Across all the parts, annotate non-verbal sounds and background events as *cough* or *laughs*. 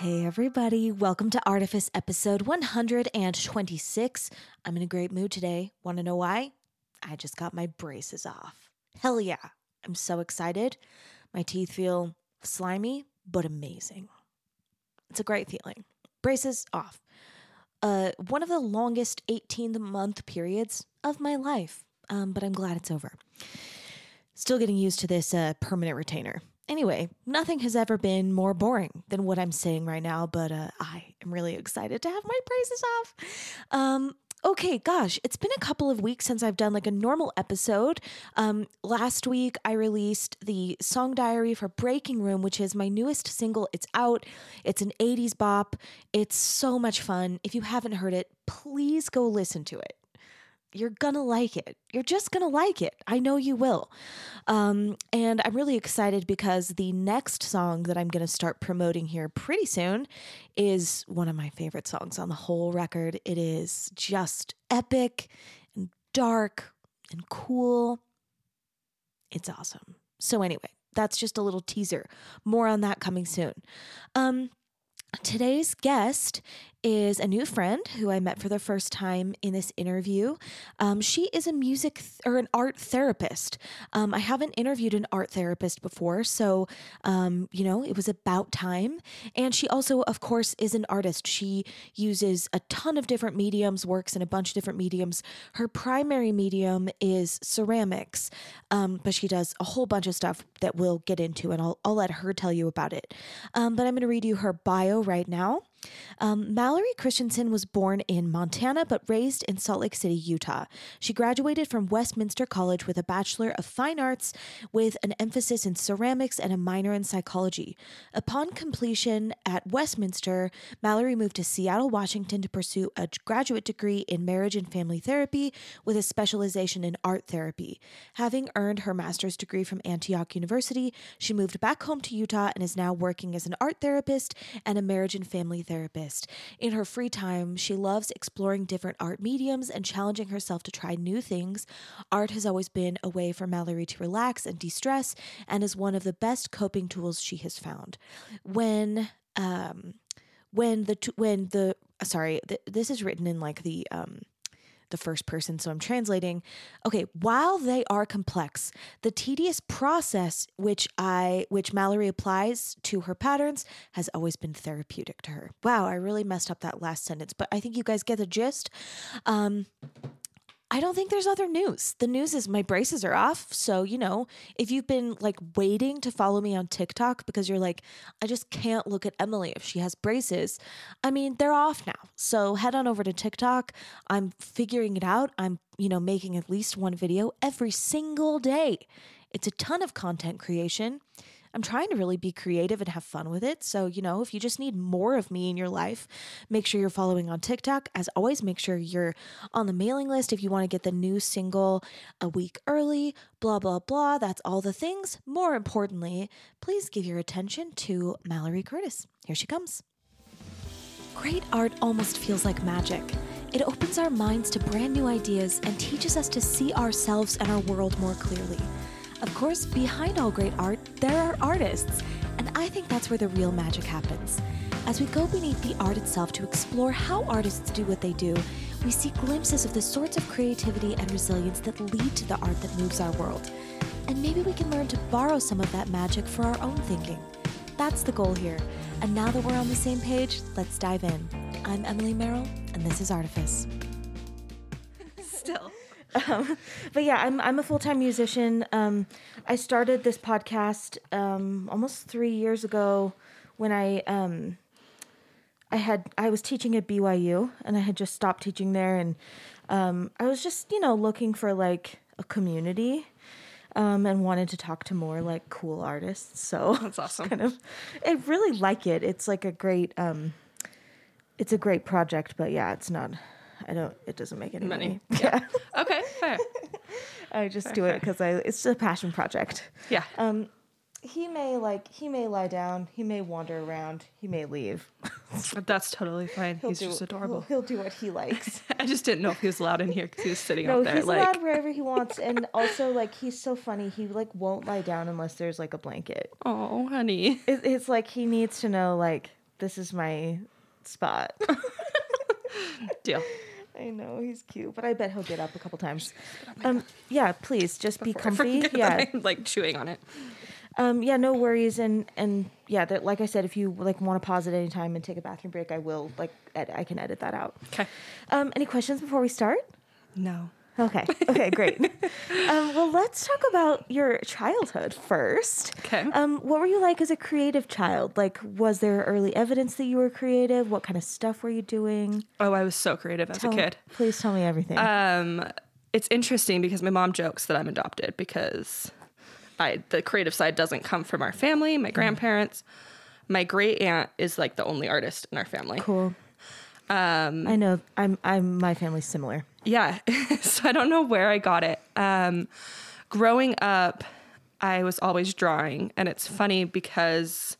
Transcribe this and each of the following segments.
Hey, everybody. Welcome to Artifice episode 126. I'm in a great mood today. Want to know why? I just got my braces off. Hell yeah. I'm so excited. My teeth feel slimy, but amazing. It's a great feeling. Braces off. Uh, one of the longest 18 month periods of my life, um, but I'm glad it's over. Still getting used to this uh, permanent retainer. Anyway, nothing has ever been more boring than what I'm saying right now, but uh, I am really excited to have my braces off. Um, okay, gosh, it's been a couple of weeks since I've done like a normal episode. Um, last week, I released the song diary for Breaking Room, which is my newest single. It's out, it's an 80s bop. It's so much fun. If you haven't heard it, please go listen to it you're gonna like it. You're just gonna like it. I know you will. Um, and I'm really excited because the next song that I'm gonna start promoting here pretty soon is one of my favorite songs on the whole record. It is just epic and dark and cool. It's awesome. So, anyway, that's just a little teaser. More on that coming soon. Um, Today's guest is a new friend who I met for the first time in this interview. Um, she is a music th- or an art therapist. Um, I haven't interviewed an art therapist before, so um, you know it was about time. And she also, of course, is an artist. She uses a ton of different mediums, works in a bunch of different mediums. Her primary medium is ceramics, um, but she does a whole bunch of stuff that we'll get into, and I'll I'll let her tell you about it. Um, but I'm going to read you her bio right now. Um, Mallory Christensen was born in Montana but raised in Salt Lake City, Utah. She graduated from Westminster College with a Bachelor of Fine Arts with an emphasis in ceramics and a minor in psychology. Upon completion at Westminster, Mallory moved to Seattle, Washington to pursue a graduate degree in marriage and family therapy with a specialization in art therapy. Having earned her master's degree from Antioch University, she moved back home to Utah and is now working as an art therapist and a marriage and family therapist. In her free time, she loves exploring different art mediums and challenging herself to try new things. Art has always been a way for Mallory to relax and de stress and is one of the best coping tools she has found. When, um, when the, when the, sorry, th- this is written in like the, um, the first person, so I'm translating. Okay, while they are complex, the tedious process which I which Mallory applies to her patterns has always been therapeutic to her. Wow, I really messed up that last sentence, but I think you guys get the gist. Um I don't think there's other news. The news is my braces are off. So, you know, if you've been like waiting to follow me on TikTok because you're like, I just can't look at Emily if she has braces, I mean, they're off now. So head on over to TikTok. I'm figuring it out. I'm, you know, making at least one video every single day. It's a ton of content creation. I'm trying to really be creative and have fun with it. So, you know, if you just need more of me in your life, make sure you're following on TikTok. As always, make sure you're on the mailing list if you want to get the new single a week early, blah, blah, blah. That's all the things. More importantly, please give your attention to Mallory Curtis. Here she comes. Great art almost feels like magic. It opens our minds to brand new ideas and teaches us to see ourselves and our world more clearly. Of course, behind all great art, there are artists, and I think that's where the real magic happens. As we go beneath the art itself to explore how artists do what they do, we see glimpses of the sorts of creativity and resilience that lead to the art that moves our world. And maybe we can learn to borrow some of that magic for our own thinking. That's the goal here. And now that we're on the same page, let's dive in. I'm Emily Merrill, and this is Artifice. *laughs* Still. Um, *laughs* but yeah, I'm I'm a full time musician. Um, I started this podcast um, almost three years ago when I um, I had I was teaching at BYU and I had just stopped teaching there and um, I was just you know looking for like a community. Um, and wanted to talk to more like cool artists. So *laughs* That's awesome. Kind of, I really like it. It's like a great, um, it's a great project. But yeah, it's not. I don't. It doesn't make any money. Money. Yeah. *laughs* Okay, fair. *laughs* I just do it because I it's a passion project. Yeah. Um, he may like he may lie down, he may wander around, he may leave. *laughs* That's totally fine. He'll He's do, just adorable. He'll, he'll do what he likes. I just didn't know if he was allowed in here because he was sitting no, out there. he's like, allowed wherever he wants, and also like he's so funny. He like won't lie down unless there's like a blanket. oh, honey. It, it's like he needs to know like this is my spot. Deal. I know he's cute, but I bet he'll get up a couple times. Um, yeah, please just be Before I comfy. forget Yeah, that I'm like chewing on it. um, yeah, no worries. And and yeah, that like I said, if you like want to pause at any time and take a bathroom break, I will. Like, ed- I can edit that out. Okay. Um, any questions before we start? No. Okay. *laughs* Okay. Great. um, well, let's talk about your childhood first. Okay. Um, what were you like as a creative child? Like, was there early evidence that you were creative? What kind of stuff were you doing? Oh, I was so creative as Tell- a kid. Please tell me everything. Um, it's interesting because my mom jokes that I'm adopted because I the creative side doesn't come from our family, my grandparents. My great aunt is like the only artist in our family. cool. Um, I know. I'm. I'm. My family's similar. yeah, *laughs* so I don't know where I got it. Um, growing up, I was always drawing, and it's funny because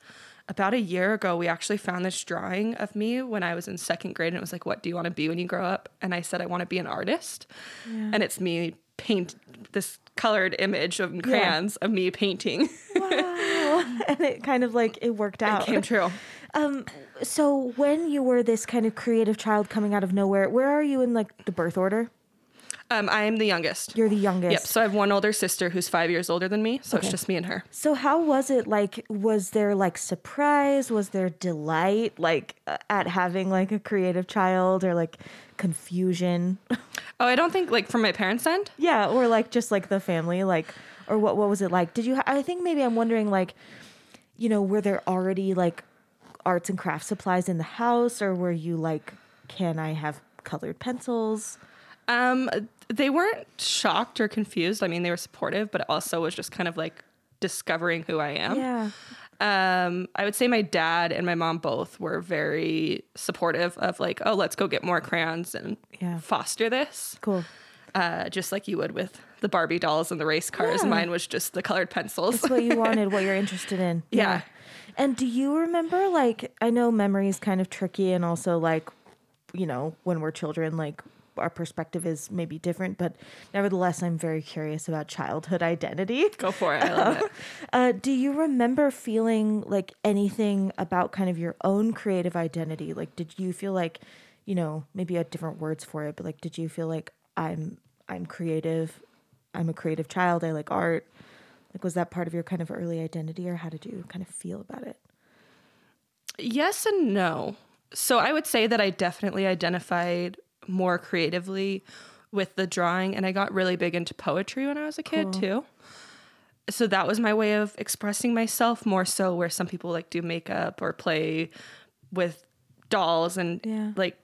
about a year ago, we actually found this drawing of me when I was in second grade, and it was like, "What do you want to be when you grow up?" And I said, "I want to be an artist," and it's me paint this colored image of crayons of me painting. *laughs* Wow. and it kind of like it worked out. it came true. *laughs* Um. So when you were this kind of creative child coming out of nowhere, where are you in like the birth order? Um, I am the youngest. You're the youngest. Yep. So I have one older sister who's five years older than me. So it's just me and her. So how was it like was there like surprise, was there delight like uh, at having like a creative child or like confusion? *laughs* Oh, I don't think like from my parents' end. yeah, or like just like the family like or what what was it like? Did you ha- I think maybe I'm wondering like you know, were there already like arts and craft supplies in the house or were you like can I have colored pencils? Um, they weren't shocked or confused. I mean, they were supportive, but it also was just kind of like discovering who I am. Yeah. Um, I would say my dad and my mom both were very supportive of like, oh, let's go get more crayons and Yeah. foster this. Cool. Uh, just like you would with the Barbie dolls and the race cars. Yeah. Mine was just the colored pencils. It's what you *laughs* wanted, what you're interested in. Yeah. And do you remember like I know memory is kind of tricky and also like you know, when we're children like our perspective is maybe different, but nevertheless I'm very curious about childhood identity. Go for it. I love it. *laughs* Uh, do you remember feeling like anything about kind of your own creative identity? Like did you feel like, you know, maybe you had different words for it, but like did you feel like I'm I'm creative, I'm a creative child, I like art? Like was that part of your kind of early identity or how did you kind of feel about it? Yes and no. So I would say that I definitely identified more creatively with the drawing and I got really big into poetry when I was a kid too. So that was my way of expressing myself more so where some people like do makeup or play with dolls and Yeah. like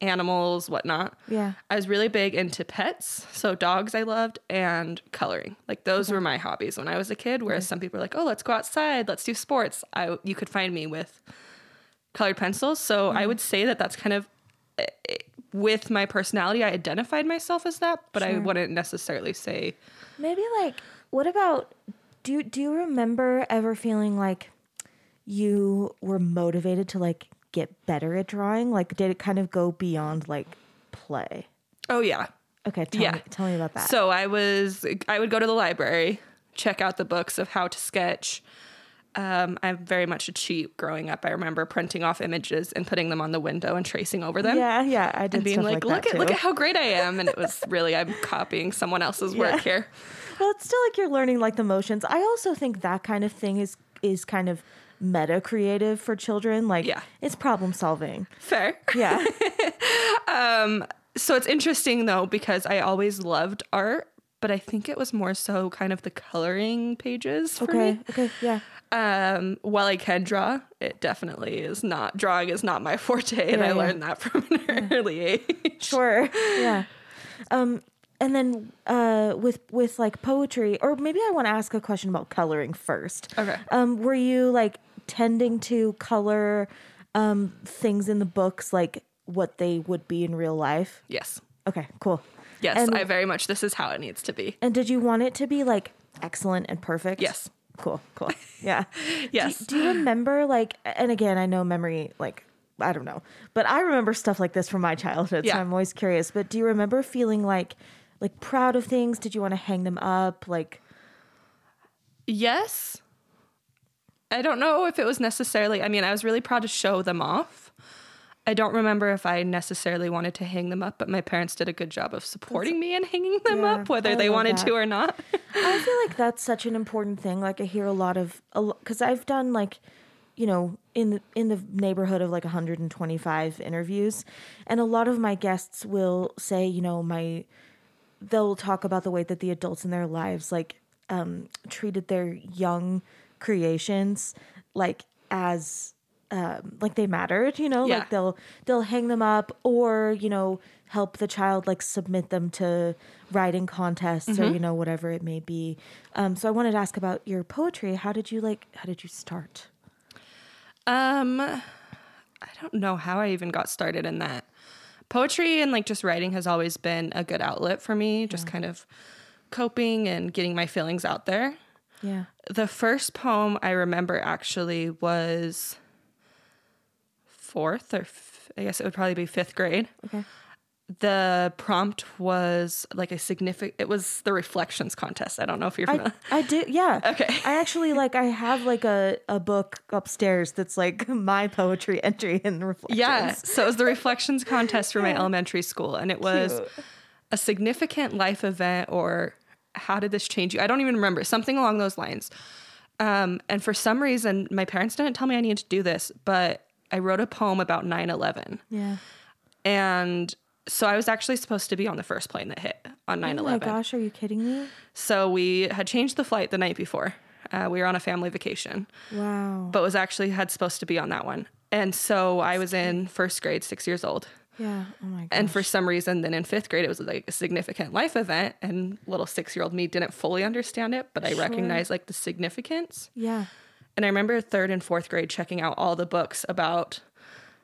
animals, whatnot. Yeah. I was really big into pets, so dogs I loved and coloring. Like those were my hobbies when I was a kid. Whereas some people are like, "Oh, let's go outside, let's do sports." I you could find me with colored pencils. So I would say that that's kind of eh, eh, with my personality. I identified myself as that, but I wouldn't necessarily say. Maybe like what about do you, do you remember ever feeling like you were motivated to like get better at drawing? Like did it kind of go beyond like play? Oh yeah. Okay, tell Yeah. me tell me about that. So I was I would go to the library, check out the books of how to sketch. Um, I'm very much a cheat growing up. I remember printing off images and putting them on the window and tracing over them. yeah, yeah, I did and being like, like, look at look at how great I am, and it was *laughs* really I'm copying someone else's work Yeah. here. Well, it's still like you're learning like the motions. I also think that kind of thing is is kind of meta creative for children. Like Yeah. it's problem solving. Fair. Yeah. *laughs* So it's interesting though because I always loved art, but I think it was more so kind of the coloring pages for okay. me. Okay. Yeah. Um, while I can draw, it definitely is not drawing is not my forte, and I yeah. learned that from an early age. Sure. *laughs* Yeah. Um, and then uh, with with like poetry, or maybe I want to ask a question about coloring first. Okay. Um, were you like tending to color um, things in the books like what they would be in real life? Yes. Okay. Cool. Yes, And- I very much this is how it needs to be. And did you want it to be like excellent and perfect? Yes. Cool. Cool. Yeah. *laughs* Yes. Do, do you remember like? And again, I know memory like. I don't know, but I remember stuff like this from my childhood, so Yeah. I'm always curious. But do you remember feeling like, like proud of things? Did you want to hang them up? Like, Yes. I don't know if it was necessarily, I mean, I was really proud to show them off. I don't remember if I necessarily wanted to hang them up, but my parents did a good job of supporting me in hanging them Yeah, up, whether I they wanted that. to or not. *laughs* I feel like *laughs* that's such an important thing. Like I hear a lot of because I've done like you know in the in the neighborhood of like 125 interviews, and a lot of my guests will say you know my they'll talk about the way that the adults in their lives like um, treated their young creations like as um, like they mattered you know? Yeah. like they'll they'll hang them up or you know help the child like submit them to writing contests or you know whatever it may be. Um, so i wanted to ask about your poetry. How did you like how did you start? Um, I don't know how I even got started in that. Poetry and like just writing has always been a good outlet for me, just kind of coping and getting my feelings out there. yeah. The first poem I remember actually was fourth or f- I guess it would probably be fifth grade. okay The prompt was like a significant, it was the reflections contest. I don't know if you're I, familiar. I did yeah Okay. i actually like i have like a, a book upstairs that's like *laughs* my poetry entry in reflections Yeah. So it was the reflections contest for my *laughs* elementary school. And it was Cute. a significant life event or how did this change you? I don't even remember. Something along those lines. Um, and for some reason, my parents didn't tell me I needed to do this, but I wrote a poem about 9 11. yeah And so I was actually supposed to be on the first plane that hit on 9 oh my 11. gosh are you kidding me So we had changed the flight the night before. Uh, we were on a family vacation, wow but was actually had supposed to be on that one. And so I was in first grade, six years old. yeah oh my gosh And for some reason, then in fifth grade, it was like a significant life event, and little six year old me didn't fully understand it, but I recognized like the significance. yeah And I remember third and fourth grade checking out all the books about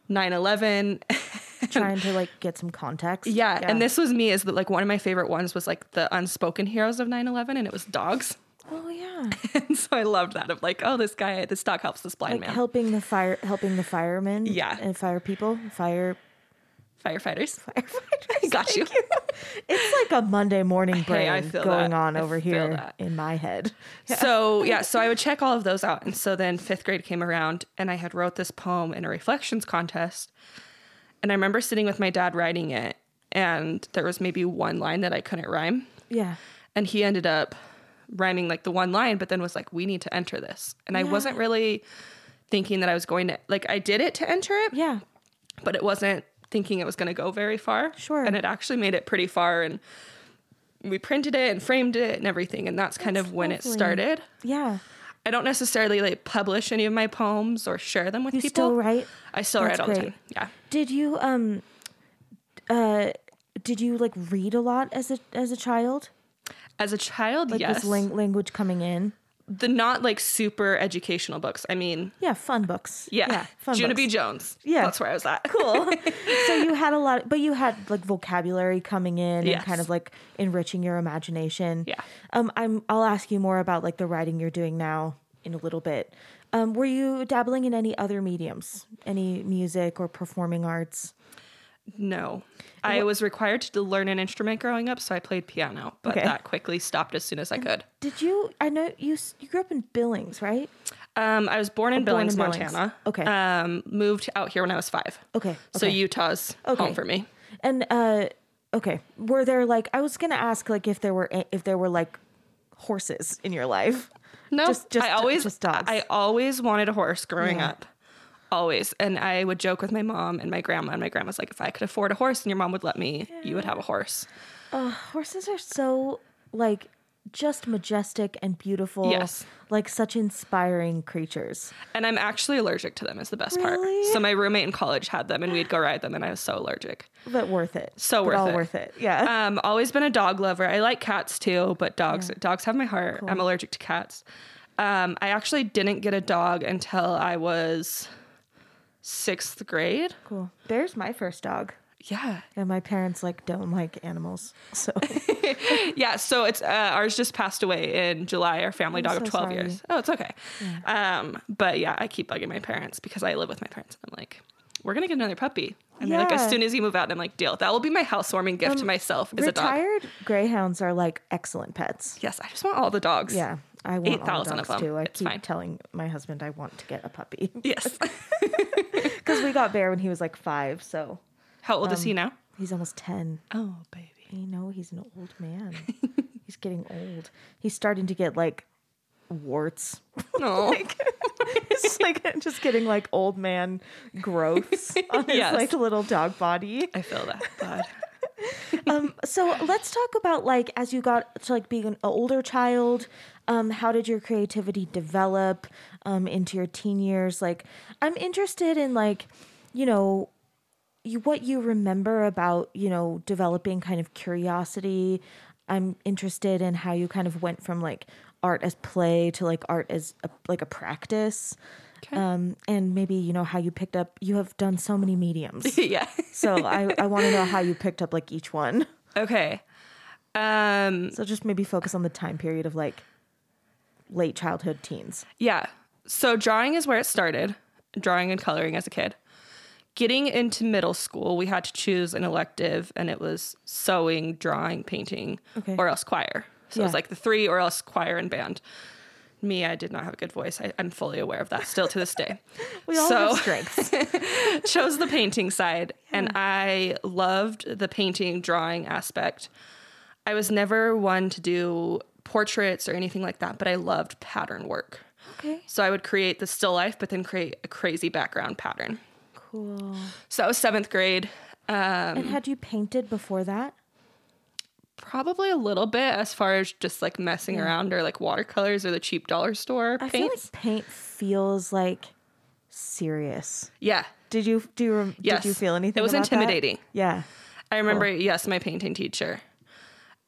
9 11. *laughs* trying to like get some context. Yeah, and this was me as the, like one of my favorite ones was like the unspoken heroes of 9 11, and it was dogs. *laughs* Oh yeah, And so I loved that of like, oh, this guy, this dog helps this blind like man. helping the fire, helping the firemen. Yeah. and fire people, fire Firefighters. firefighters. *laughs* Got you. It's like a Monday morning *laughs* brain feel going that. on over here in my head. *laughs* So yeah, so I would check all of those out. And so then fifth grade came around and I had wrote this poem in a reflections contest. And I remember sitting with my dad writing it, and there was maybe one line that I couldn't rhyme. Yeah, And he ended up rhyming like the one line, but then was like, we need to enter this. And I wasn't really thinking that I was going to like I did it to enter it, yeah, but it wasn't thinking it was going to go very far. Sure. And it actually made it pretty far and we printed it and framed it and everything and that's kind That's of when it started. yeah. I don't necessarily like publish any of my poems or share them with people. You people. still write? I still That's write all the great. time. Yeah. Did you um, uh, did you like read a lot as a as a child? As a child, Like yes. was lang- language coming in? The not like super educational books. I mean, Yeah, fun books. yeah. yeah fun Junie books. B. Jones. Yeah. That's where I was at. cool. *laughs* so you had a lot, of, but you had like vocabulary coming in and kind of like enriching your imagination. Yeah. Um, I'm. I'll ask you more about like the writing you're doing now in a little bit. Um, were you dabbling in any other mediums, any music or performing arts? No. I was required to learn an instrument growing up, so I played piano, but Okay. that quickly stopped as soon as I could. Did you? I know you. s- You grew up in Billings, right? Um, I was born in born in Billings, Billings. Montana. Okay. Um, moved out here when I was five. Okay. So. Utah's Okay. home for me. And uh, okay, were there like I was gonna ask like if there were a- if there were like horses in your life? No, Just- just- I always, just dogs. I always wanted a horse growing up. Always. And I would joke with my mom and my grandma, and my grandma's like, if I could afford a horse and your mom would let me, you would have a horse. Horses are so like just majestic and beautiful. Yes. Like such inspiring creatures. And I'm actually allergic to them, is the best Really? part. So my roommate in college had them, and we'd go ride them, and I was so allergic. But worth it. So But worth all it. worth it. Yeah. Um, always been a dog lover. I like cats too, but dogs dogs have my heart. I'm allergic to cats. Um, I actually didn't get a dog until I was sixth grade. cool. Bear's my first dog. Yeah, And my parents like don't like animals. So *laughs* yeah. So it's uh, ours just passed away in July. Our family I'm dog so of twelve sorry. years. Oh, it's okay. Um, but yeah, I keep bugging my parents because I live with my parents. and I'm like, we're gonna get another puppy, and they're like, Um, as soon as you move out, I'm like, deal. That will be my housewarming gift to myself. Is a dog. retired greyhounds are like excellent pets. Yes, I just want all the dogs. Yeah. I want all 8,000 of dogs them. too. I It's keep fine. telling my husband I want to get a puppy *laughs* Yes. *laughs* because we got Bear when he was like five, so How old is Um, he now? he's almost ten. Oh, baby. You know, he's an old man. *laughs* he's getting old. He's starting to get like warts. No. It's like just getting like old man growths on his Yes. like little dog body. I feel that. God. Um, so let's talk about like as you got to like being an older child, um, how did your creativity develop um, into your teen years? Like, I'm interested in like, you know, you what you remember about you know developing kind of curiosity. I'm interested in how you kind of went from like art as play to like art as a, like a practice. Okay. Um, and maybe you know how you picked up. You have done so many mediums, *laughs* yeah. so I I want to know how you picked up like each one. Okay. Um, So just maybe focus on the time period of like late childhood teens. yeah. So drawing is where it started, drawing and coloring as a kid. Getting into middle school, we had to choose an elective, and it was sewing, drawing, painting, Okay. or else choir. So it was like the three, or else choir and band. Me, I did not have a good voice. I, I'm fully aware of that still to this day. *laughs* We all So- have *laughs* strengths. chose the painting side and I loved the painting drawing aspect. I was never one to do portraits or anything like that, but I loved pattern work. okay. So I would create the still life, but then create a crazy background pattern. Cool. So that was seventh grade. Um, And had you painted before that? probably a little bit as far as just like messing around or like watercolors or the cheap dollar store I feel like paint feels like serious. yeah. Did you do you Yes. did you feel anything? It was about that? intimidating. Yeah. I remember, yes, my painting teacher.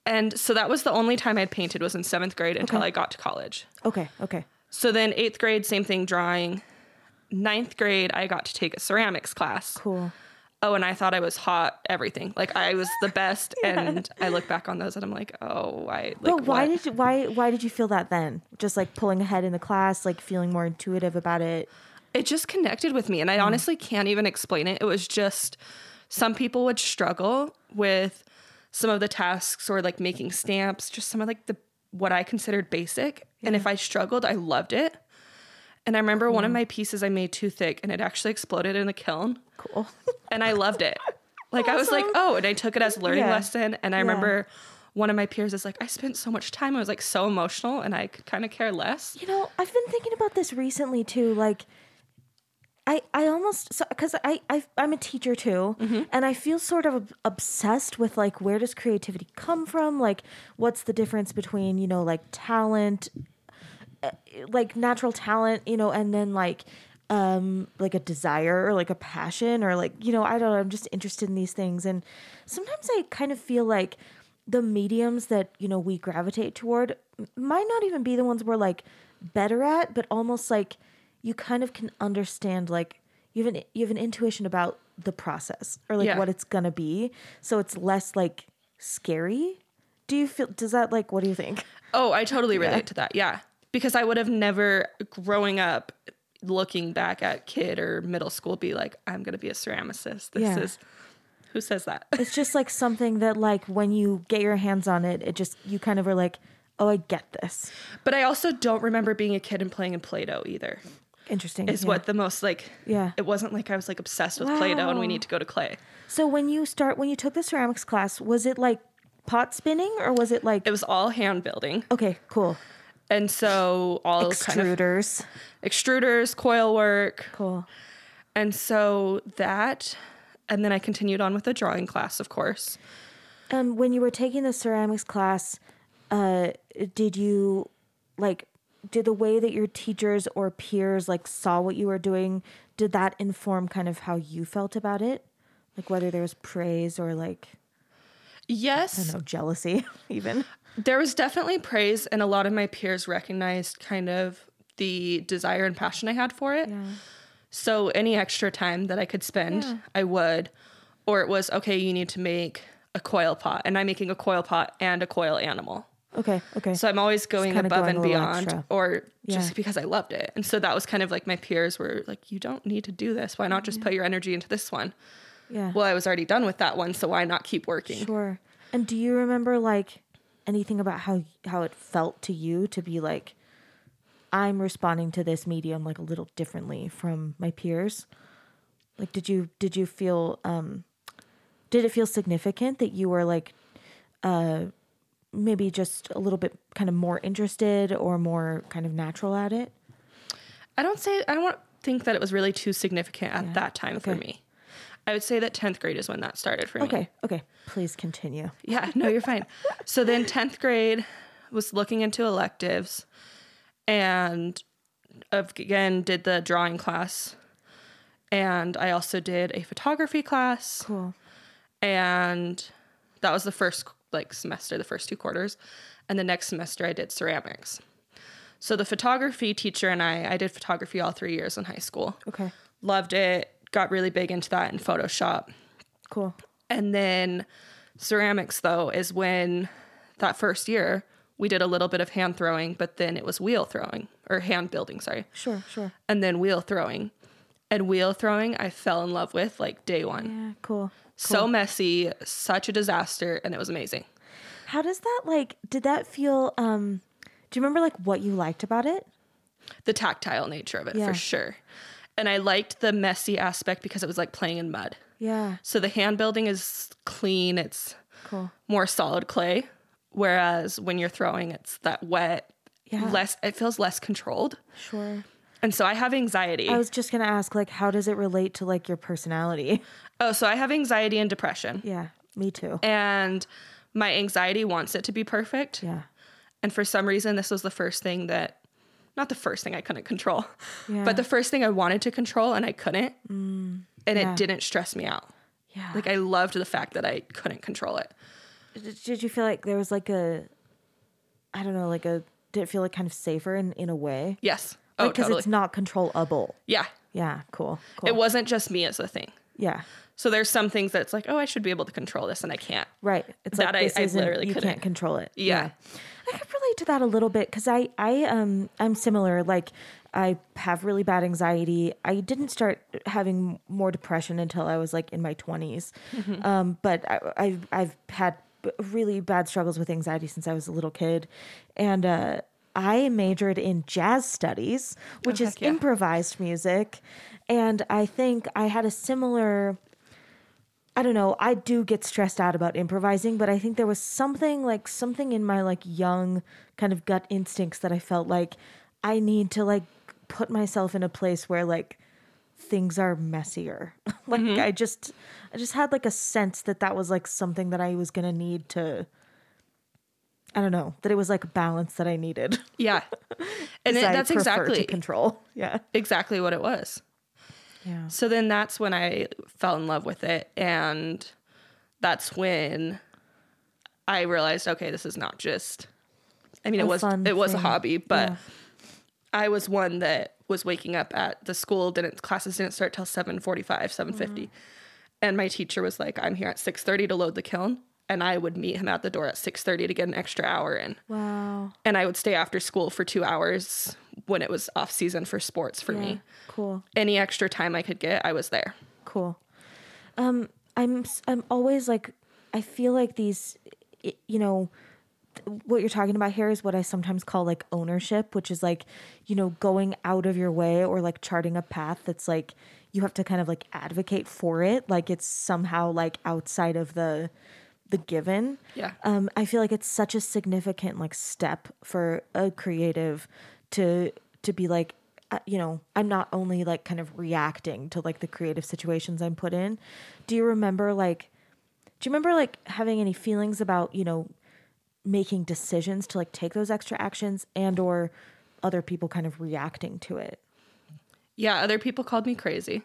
And so that was the only time I'd painted was in seventh grade until Okay. I got to college. Okay. Okay. So then eighth grade, same thing, drawing. Ninth grade, I got to take a ceramics class. Cool. Oh, and I thought I was hot, everything. Like I was the best. *laughs* And I look back on those and I'm like, oh, why? Like, but why what? did you why why did you feel that then? Just like pulling ahead in the class, like feeling more intuitive about it. it just connected with me and i mm. honestly can't even explain it it was just some people would struggle with some of the tasks or like making stamps just some of like the what i considered basic. And if i struggled i loved it. And i remember one of mm. my pieces i made too thick and it actually exploded in the kiln. Cool. *laughs* and i loved it. Like i was like oh and i took it as a learning Yeah. lesson. And i remember one of my peers is like i spent so much time i was like so emotional and i could kind of care less. You know, I've been thinking about this recently too. Like, I I almost because I, I I'm a teacher too, and I feel sort of obsessed with like where does creativity come from? Like, what's the difference between you know like talent, uh, like natural talent, you know, and then like um like a desire or like a passion or like you know I don't know. I'm just interested in these things, and sometimes I kind of feel like the mediums that you know we gravitate toward might not even be the ones we're like better at but almost like you kind of can understand like you have an you have an intuition about the process or like Yeah. what it's gonna be so it's less like scary do you feel does that like what do you think Oh, I totally relate to that. Yeah. Because I would have never growing up looking back at kid or middle school be like, I'm gonna be a ceramicist. This Yeah. is who says that? *laughs* it's just like something that like when you get your hands on it it just you kind of are like oh i get this But I also don't remember being a kid and playing in Play-Doh either. Interesting Is yeah. what the most like Yeah. It wasn't like I was like obsessed with Play-Doh and we need to go to clay. so when you start when you took the ceramics class was it like pot spinning or was it like It was all hand building. okay cool And so all kind of extruders extruders, coil work. cool And so that and then I continued on with the drawing class, of course. Um, when you were taking the ceramics class, uh, did you like did the way that your teachers or peers like saw what you were doing? Did that inform kind of how you felt about it? Like whether there was praise or like Yes. no jealousy, *laughs* even. There was definitely praise, and a lot of my peers recognized kind of the desire and passion I had for it. yeah. So any extra time that I could spend, Yeah. I would. Or it was, okay, you need to make a coil pot, and I'm making a coil pot and a coil animal. Okay, okay. So I'm always going above going and beyond, or Yeah. just because I loved it. And so that was kind of like my peers were like, you don't need to do this. Why not just put your energy into this one? yeah. Well, I was already done with that one, so why not keep working? Sure. And do you remember like anything about how how it felt to you to be like I'm responding to this medium like a little differently from my peers. Like did you did you feel um did it feel significant that you were like uh maybe just a little bit kind of more interested or more kind of natural at it? I don't say I don't think that it was really too significant at that time for me. I would say that 10th grade is when that started for me. Okay. Okay. Please continue. *laughs* Yeah, no, you're fine. So then 10th grade was looking into electives and again did the drawing class. And I also did a photography class Cool. and that was the first like semester, the first two quarters. And the next semester I did ceramics. So the photography teacher and I, I did photography all 3 years in high school. Okay. Loved it, got really big into that in Photoshop. Cool. And then ceramics, though, is when that first year we did a little bit of hand throwing, but then it was wheel throwing or hand building, sorry, Sure, sure. and then wheel throwing. And wheel throwing, I fell in love with like day one. Yeah, cool. So messy, such a disaster, and it was amazing. How does that like did that feel um do you remember like what you liked about it? The tactile nature of it Yeah. for sure. And I liked the messy aspect because it was like playing in mud. Yeah. So the hand building is clean, it's Cool. more solid clay. Whereas when you're throwing, it's that wet, Yeah. less, it feels less controlled. Sure. And so I have anxiety. I was just gonna ask, like, how does it relate to like your personality? *laughs* oh, so I have anxiety and depression. Yeah, me too. And my anxiety wants it to be perfect. Yeah. And for some reason, this was the first thing that, not the first thing I couldn't control, *laughs* Yeah. but the first thing I wanted to control and I couldn't. Mm. and yeah. it didn't stress me out. Yeah. Like I loved the fact that I couldn't control it. did, did you feel like there was like a, I don't know, like a, did it feel like kind of safer in in a way? Yes. Oh, Because totally. it's not controllable. yeah. Yeah. Cool. Cool. It wasn't just me as a thing. yeah. So there's some things that's like, oh, I should be able to control this and I can't. Right. It's That like I- this I literally you couldn't. can't control it. Yeah. I could relate to that a little bit because I, I, um, I'm similar. Like, I have really bad anxiety. I didn't start having more depression until I was like in my 20s. Mm-hmm. Um, but I, I've, I've had really bad struggles with anxiety since I was a little kid, and uh, I majored in jazz studies, oh, which is yeah. improvised music, and I think I had a similar. I don't know. I do get stressed out about improvising, but I think there was something like something in my like young kind of gut instincts that I felt like I need to like put myself in a place where like things are messier. *laughs* like mm-hmm. I just I just had like a sense that that was like something that I was going to need to I don't know, that it was like a balance that I needed. Yeah. *laughs* And it, that's exactly control. Yeah. exactly what it was. Yeah. So then that's when I fell in love with it and that's when I realized okay, this is not just I mean A it was it was a hobby, but Yeah. I was one that was waking up at the school didn't classes didn't start till 7:45, 7:50. Mm-hmm. And my teacher was like, "I'm here at 6:30 to load the kiln." And I would meet him at the door at 6:30 to get an extra hour in. Wow. And I would stay after school for 2 hours when it was off season for sports for Yeah. me. Cool. Any extra time I could get, I was there. Cool. Um, I'm I'm always like, I feel like these, you know, what you're talking about here is what I sometimes call like ownership, which is like, you know, going out of your way or like charting a path that's like you have to kind of like advocate for it, like it's somehow like outside of the the given. Yeah. Um, I feel like it's such a significant like step for a creative to to be like uh, you know i'm not only like kind of reacting to like the creative situations i'm put in do you remember like do you remember like having any feelings about you know making decisions to like take those extra actions and or other people kind of reacting to it Yeah, other people called me crazy.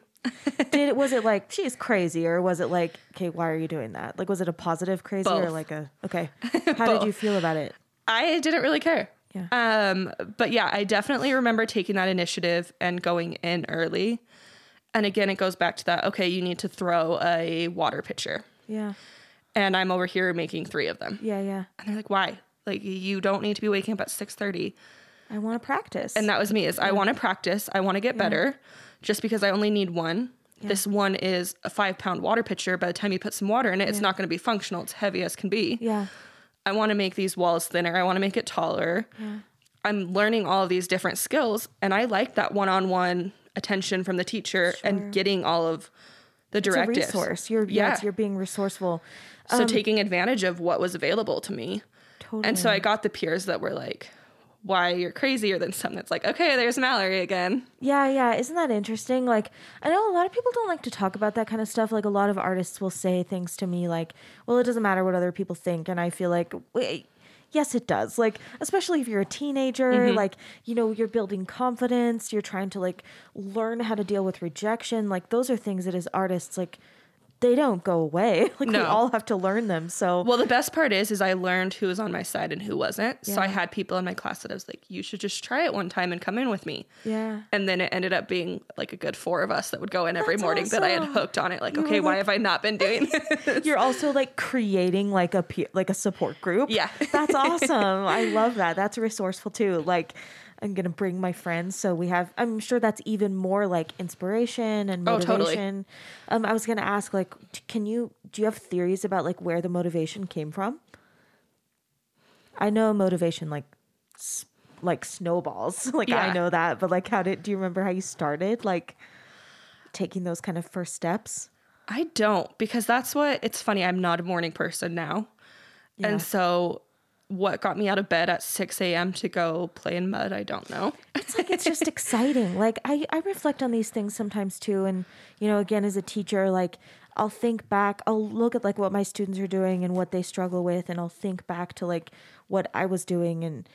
Did it was it like she's crazy or was it like okay why are you doing that like was it a positive crazy or like a okay *laughs* how did you feel about it I didn't really care. Yeah. Um, but yeah, I definitely remember taking that initiative and going in early. And again, it goes back to that. Okay, you need to throw a water pitcher, yeah and I'm over here making three of them. yeah yeah And they're like, "Why? Like, you don't need to be waking up at six thirty. i want to practice And that was me. Is I want to practice. I want to get better. Just because I only need one. This one is a five pound water pitcher. By the time you put some water in it, it's not going to be functional. It's heavy as can be. yeah I want to make these walls thinner. I want to make it taller. I'm learning all of these different skills and I like that one-on-one attention from the teacher and getting all of the It's a directives. resource. You're yeah. Yeah. you're being resourceful. So um, taking advantage of what was available to me. Totally. And so I got the peers that were like, why you're crazier than some that's like, okay, there's Mallory again. Yeah, yeah. Isn't that interesting? Like, I know a lot of people don't like to talk about that kind of stuff. Like, a lot of artists will say things to me like, well, it doesn't matter what other people think. And I feel like, wait, yes, it does. Like, especially if you're a teenager, mm-hmm. like, you know, you're building confidence, you're trying to like learn how to deal with rejection. Like, those are things that as artists, like, they don't go away. *laughs* Like, we all have to learn them. So, Well, the best part is, is I learned who was on my side and who wasn't. So I had people in my class that I was like, you should just try it one time and come in with me. yeah. And then it ended up being like a good four of us that would go in every That's morning that I had hooked on it. Like, You okay, were why have I not been doing *laughs* this? You're also like creating like a peer, like a support group. Yeah. That's *laughs* awesome. I love that. That's resourceful too. Like I'm to bring my friends so we have I'm sure that's even more like inspiration and motivation. Oh, totally. Um I was to ask like can you do you have theories about like where the motivation came from? I know motivation like like snowballs. *laughs* like I know that, but like how did do you remember how you started like taking those kind of first steps? I don't because that's what it's funny. I'm not a morning person now. Yeah. And so what got me out of bed at 6 a.m. to go play in mud, I don't know. *laughs* it's like it's just *laughs* exciting like I, I reflect on these things sometimes too and you know again as a teacher like i'll think back i'll look at like what my students are doing and what they struggle with and i'll think back to like what i was doing and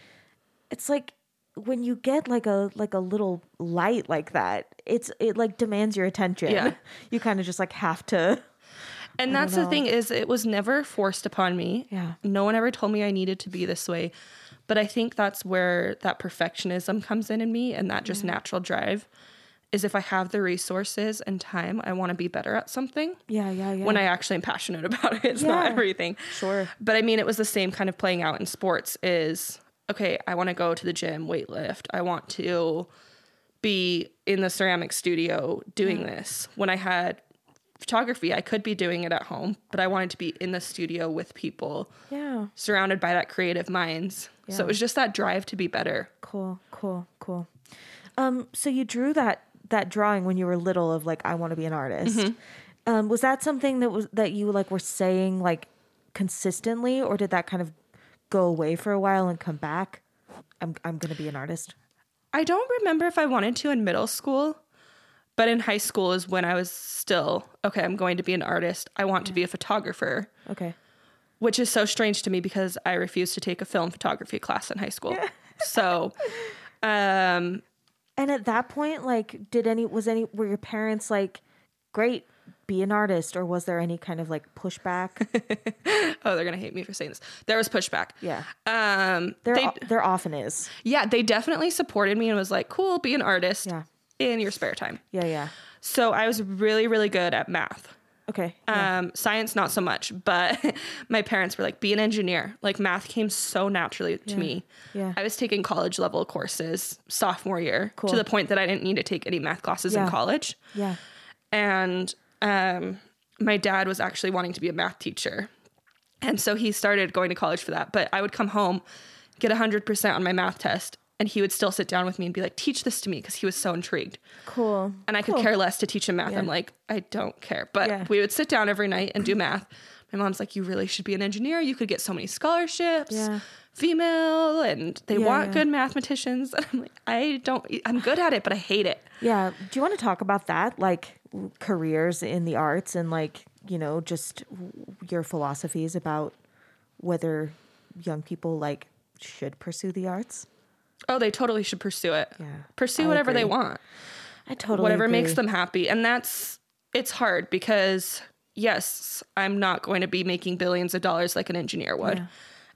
it's like when you get like a like a little light like that it's it like demands your attention Yeah. *laughs* you kind of just like have to And that's the thing is it was never forced upon me. Yeah. No one ever told me I needed to be this way. But I think that's where that perfectionism comes in in me and that just natural drive is if I have the resources and time, I want to be better at something. yeah yeah yeah When I actually am passionate *laughs* about it, it's not everything. Sure. But I mean, it was the same kind of playing out in sports is okay, I want to go to the gym, weight lift. I want to be in the ceramic studio doing this. When I had photography, I could be doing it at home, but I wanted to be in the studio with people, yeah surrounded by that creative minds. Yeah. So it was just that drive to be better. Cool, cool, cool. Um, so you drew that that drawing when you were little of like I want to be an artist. Mm-hmm. Um, was that something that was that you like were saying like consistently, or did that kind of go away for a while and come back? I'm I'm gonna be an artist. I don't remember if I wanted to in middle school, but in high school is when I was still, okay, I'm going to be an artist. I want to be a photographer. Okay. which is so strange to me because I refused to take a film photography class in high school. *laughs* so, um, And at that point, like, did any was any were your parents like, great, be an artist, or was there any kind of like pushback? *laughs* oh, they're gonna hate me for saying this. There was pushback. yeah, Um, there they, there often is. yeah, they definitely supported me and was like, "Cool, be an artist Yeah. In your spare time." Yeah, yeah. So I was really, really good at math. Okay. yeah. Um, science not so much, *laughs* but my parents were like, "Be an engineer." Like math came so naturally to me. Yeah. I was taking college level courses sophomore year Cool. to the point that I didn't need to take any math classes Yeah. in college. yeah. and um, my dad was actually wanting to be a math teacher and so he started going to college for that but i would come home get 100% on my math test and he would still sit down with me and be like teach this to me because he was so intrigued Cool. and i could care less to teach him math Yeah. i'm like i don't care but Yeah. we would sit down every night and do math my mom's like you really should be an engineer you could get so many scholarships Yeah. female and they want good mathematicians *laughs* and i'm like i don't i'm good at it but i hate it Yeah. Do you want to talk about that? Like careers in the arts and like, you know, just your philosophies about whether young people like should pursue the arts? Oh they totally should pursue it. Yeah, pursue I whatever they want. I totally whatever makes them happy. And that's it's hard because yes i'm not going to be making billions of dollars like an engineer would. Yeah.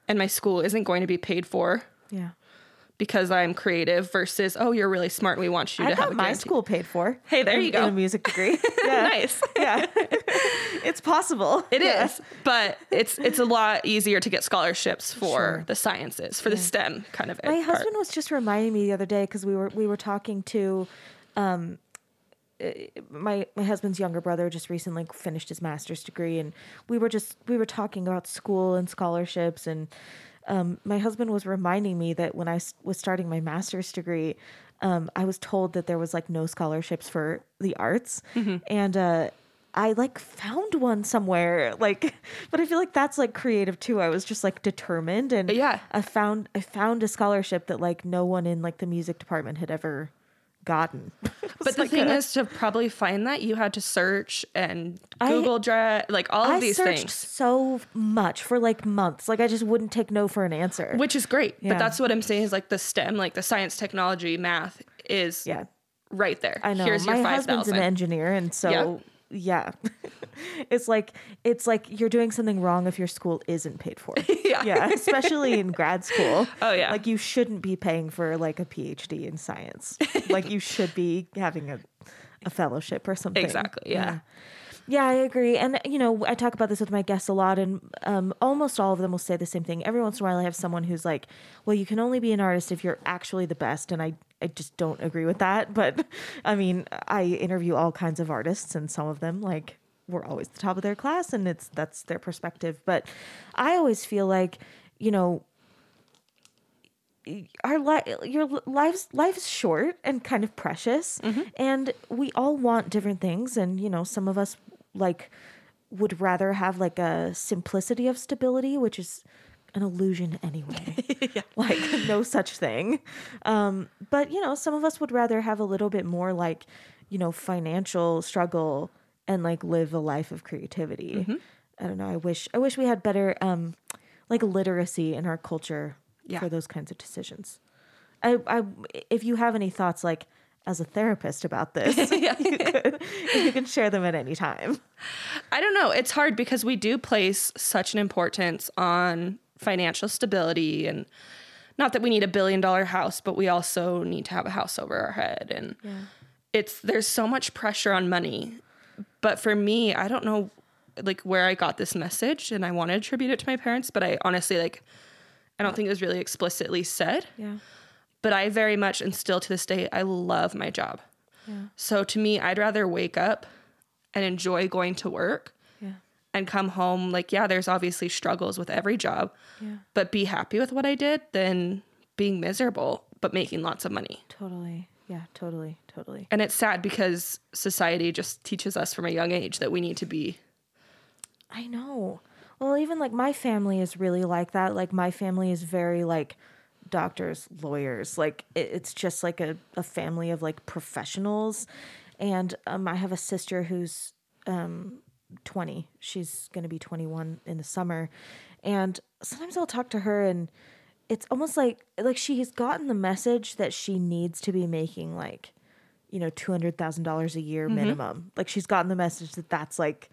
and my school isn't going to be paid for. Yeah. Because i'm creative versus oh you're really smart we want you I to have a my guarantee. school paid for. Hey, there you go. A music degree. *laughs* Yeah. nice yeah. *laughs* it's possible. It is, Yeah. but it's it's a lot easier to get scholarships for Sure. the sciences for the stem kind of My part. husband was just reminding me the other day because we were we were talking to um uh, my my husband's younger brother just recently finished his master's degree and we were just we were talking about school and scholarships and um, my husband was reminding me that when I was starting my master's degree, um, I was told that there was like no scholarships for the arts, Mm-hmm. and uh, I like found one somewhere. Like, *laughs* but I feel like that's like creative too. I was just like determined, and Yeah. I found I found a scholarship that like no one in like the music department had ever gotten. *laughs* But the thing is, to probably find that, you had to search and I- Google Drive, like all of I these searched things, so much for like months. Like I just wouldn't take no for an answer. which is great. Yeah. But that's what I'm saying is like the STEM, like the science, technology, math is yeah, right there. I know. Here's My your five husband's an engineer, and so yeah, *laughs* it's like it's like you're doing something wrong if your school isn't paid for. *laughs* Yeah. yeah, especially in grad school. *laughs* Oh, yeah. like you shouldn't be paying for like a PhD in science. like you should be having a a fellowship or something. Exactly, yeah. Yeah, I agree. And, you know, I talk about this with my guests a lot, and um, almost all of them will say the same thing. Every once in a while, I have someone who's like, well, you can only be an artist if you're actually the best. And I, I just don't agree with that. *laughs* But I mean, I interview all kinds of artists, and some of them, like, were always the top of their class, and it's that's their perspective. But I always feel like, you know, our li- your lives life is short and kind of precious and we all want different things and you know some of us like would rather have like a simplicity of stability which is an illusion anyway. *laughs* Like no such thing. Um but you know some of us would rather have a little bit more like you know financial struggle and like live a life of creativity. I don't know i wish i wish we had better um like literacy in our culture Yeah. for those kinds of decisions. I, I, if you have any thoughts, like as a therapist about this, *laughs* you, could, you can share them at any time. I don't know. It's hard because we do place such an importance on financial stability and not that we need a billion dollar house, but we also need to have a house over our head. And it's there's so much pressure on money. But for me, I don't know like where I got this message and I want to attribute it to my parents, but I honestly like I don't think it was really explicitly said. Yeah. But I very much and still to this day I love my job. Yeah. So to me, I'd rather wake up and enjoy going to work Yeah. and come home like yeah there's obviously struggles with every job Yeah. but be happy with what i did than being miserable but making lots of money Totally. Yeah. Totally. Totally. and it's sad because society just teaches us from a young age that we need to be I know. Well, even like my family is really like that. Like my family is very like doctors, lawyers. Like it, it's just like a, a family of like professionals. And um, I have a sister who's um, 20. She's going to be 21 in the summer. And sometimes I'll talk to her and it's almost like like she has gotten the message that she needs to be making like you know $200,000 a year minimum. Like she's gotten the message that that's like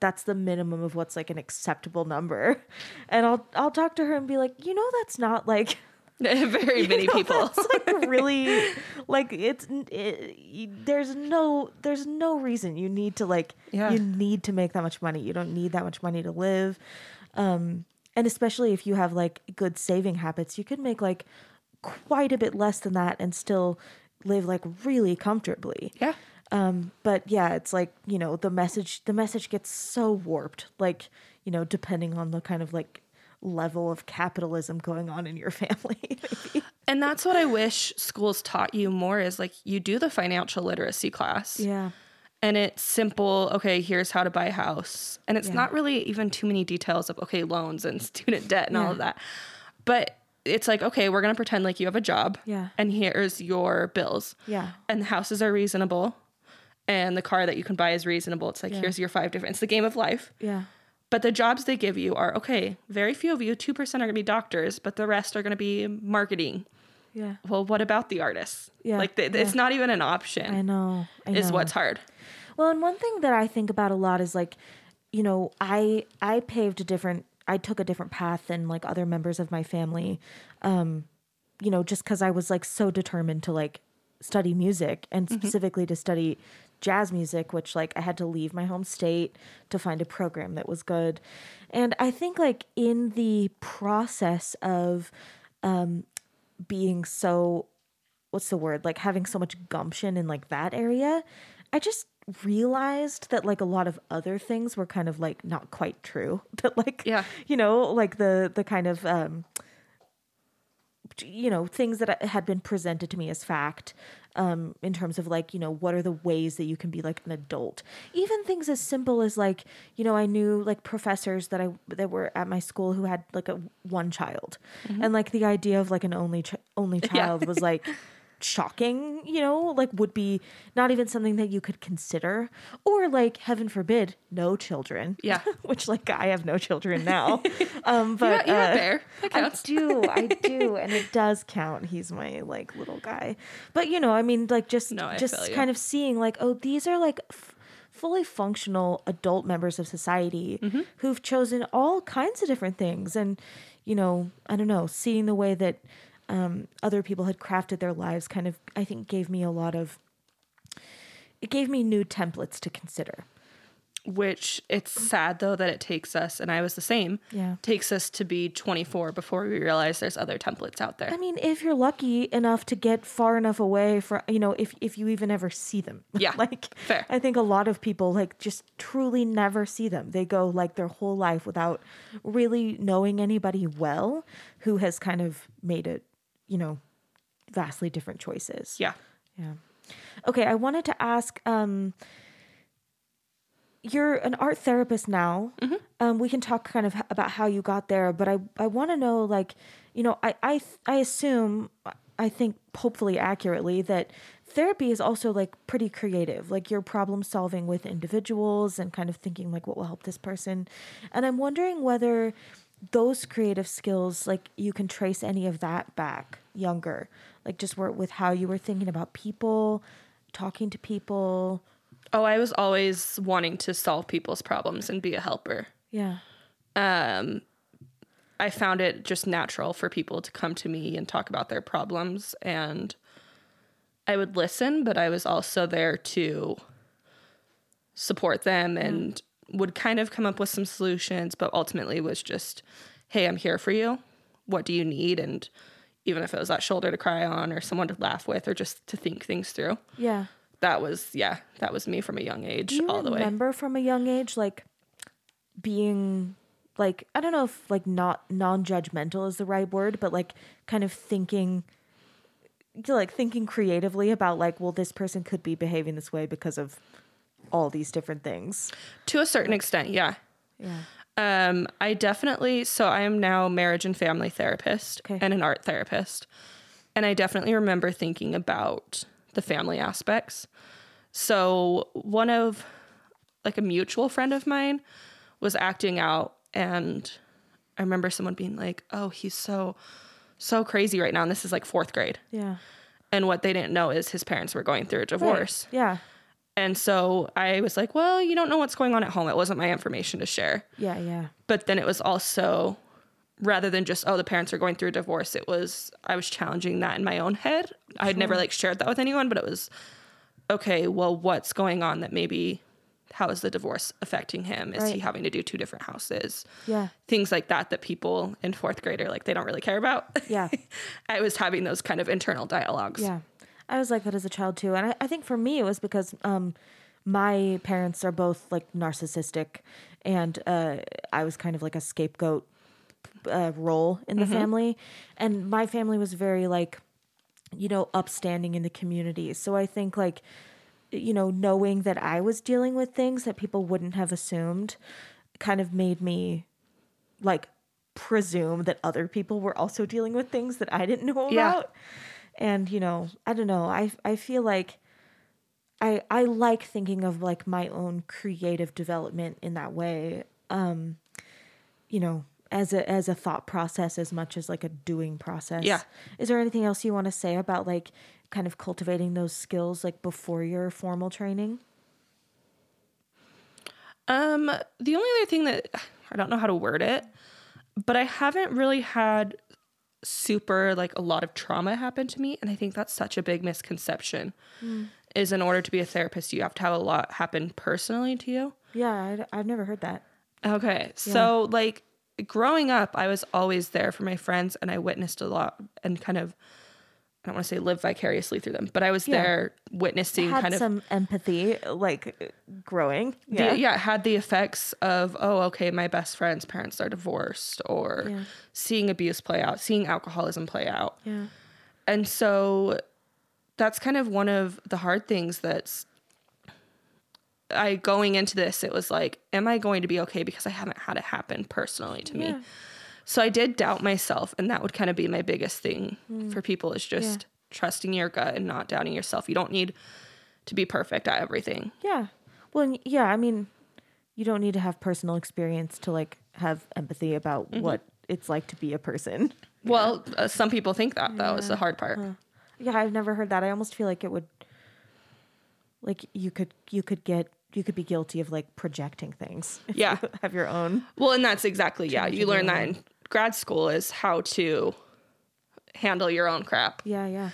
that's the minimum of what's like an acceptable number. And I'll I'll talk to her and be like, "You know that's not like *laughs* very many *laughs* people it's like *laughs* really like it's it, there's no there's no reason you need to like Yeah. you need to make that much money. You don't need that much money to live. Um and especially if you have like good saving habits, you could make like quite a bit less than that and still live like really comfortably. yeah Um, but yeah, it's like, you know, the message the message gets so warped, like, you know, depending on the kind of like level of capitalism going on in your *laughs* family. and that's what i wish schools taught you more is like you do the financial literacy class yeah. and it's simple okay here's how to buy a house and it's Yeah. not really even too many details of okay loans and *laughs* student debt and all of that but it's like okay we're going to pretend like you have a job Yeah. and here's your bills Yeah. and the houses are reasonable and the car that you can buy is reasonable it's like Yeah. here's your five different it's the game of life Yeah. but the jobs they give you are okay very few of you 2% are going to be doctors but the rest are going to be marketing Yeah. well what about the artists Yeah, like th- it's yeah. not even an option I know. I is know. what's hard Well, and one thing that I think about a lot is like, you know, I I paved a different I took a different path than like other members of my family. Um, you know, just cuz I was like so determined to like study music and specifically to study jazz music, which like I had to leave my home state to find a program that was good. And I think like in the process of um being so what's the word like having so much gumption in like that area i just realized that like a lot of other things were kind of like not quite true *laughs* that like Yeah. you know like the the kind of um you know things that had been presented to me as fact um in terms of like you know what are the ways that you can be like an adult? Even things as simple as like you know i knew like professors that i that were at my school who had like a one child. And like the idea of like an only ch- only *laughs* child was like shocking, you know, like would be not even something that you could consider, or like heaven forbid, no children. Yeah. *laughs* which like I have no children now. *laughs* um, but got, you're uh, there. That I do, I *laughs* do, and it does count. He's my like little guy, but you know, I mean, like just No, just kind of seeing like, oh, these are like. F- fully functional adult members of society Mm-hmm. who've chosen all kinds of different things and you know i don't know seeing the way that um, other people had crafted their lives kind of i think gave me a lot of it gave me new templates to consider Which it's sad though that it takes us, and I was the same. Yeah. Takes us to be 24 before we realize there's other templates out there. i mean if you're lucky enough to get far enough away for you know if if you even ever see them *laughs* Yeah, like fair. i think a lot of people like just truly never see them they go like their whole life without really knowing anybody well who has kind of made it you know vastly different choices yeah. Yeah. Okay, I wanted to ask um you're an art therapist now. Um we can talk kind of about how you got there, but I I want to know like, you know, I I th- I assume I think hopefully accurately that therapy is also like pretty creative. Like you're problem solving with individuals and kind of thinking like what will help this person. And I'm wondering whether those creative skills like you can trace any of that back younger like just where, with how you were thinking about people talking to people Oh, I was always wanting to solve people's problems and be a helper. yeah um, I found it just natural for people to come to me and talk about their problems. And I would listen, but I was also there to support them and would kind of come up with some solutions, but ultimately was just, hey, I'm here for you. What do you need? And even if it was that shoulder to cry on or someone to laugh with or just to think things through, yeah that was, yeah, that was me from a young age you all the way. remember from a young age like being like i don't know if like not non-judgmental is the right word but like kind of thinking to like thinking creatively about like well this person could be behaving this way because of all these different things To a certain extent, yeah. yeah Um, I definitely so I am now marriage and family therapist Okay. and an art therapist. And I definitely remember thinking about the family aspects. So one of like a mutual friend of mine was acting out and I remember someone being like, "Oh, he's so so crazy right now." And this is like 4th grade. yeah And what they didn't know is his parents were going through a divorce. yeah And so I was like, "Well, you don't know what's going on at home. It wasn't my information to share." yeah yeah. But then it was also rather than just oh the parents are going through a divorce it was i was challenging that in my own head. I'd never like shared that with anyone but it was okay well what's going on that maybe how is the divorce affecting him? Is he having to do two different houses? Yeah. Things like that that people in fourth grade are like they don't really care about. Yeah. *laughs* i was having those kind of internal dialogues. Yeah. I was like that as a child too. And I, I think for me, it was because um, my parents are both like narcissistic. And uh, I was kind of like a scapegoat uh, role in the family. And my family was very like, you know, upstanding in the community. So I think like, you know, knowing that I was dealing with things that people wouldn't have assumed kind of made me like presume that other people were also dealing with things that I didn't know Yeah. And you know, I don't know. I I feel like I I like thinking of like my own creative development in that way. Um you know, as a as a thought process as much as like a doing process. Yeah. Is there anything else you want to say about like kind of cultivating those skills like before your formal training? Um, the only other thing that I don't know how to word it, but I haven't really had super like a lot of trauma happened to me, and I think that's such a big misconception. Mm. Is in order to be a therapist, you have to have a lot happen personally to you. Yeah, I, have never heard that. Okay, so like growing up, I was always there for my friends, and I witnessed a lot and kind of I don't want to say live vicariously through them, but I was Yeah. there witnessing Had kind of some empathy, like growing. the- Yeah. yeah, it had the effects of, oh, okay, my best friend's parents are divorced, or Yeah. seeing abuse play out, seeing alcoholism play out. Yeah. And so that's kind of one of the hard things that's I going into this, it was like, am I going to be okay because I haven't had it happen personally to me? Yeah. So I did doubt myself, and that would kind of be my biggest thing Mm. for people is just trusting your gut and not doubting yourself. You don't need to be perfect at everything. Yeah. Well, yeah, I mean, you don't need to have personal experience to like have empathy about Mm-hmm. what it's like to be a person. *laughs* Well, uh, some people think that though is the hard part. Yeah, I've never heard that. I almost feel like it would like you could you could get you could be guilty of like projecting things. *laughs* Yeah. you have your own. Well, and that's exactly yeah. You learn that in grad school is how to handle your own crap. Yeah, yeah.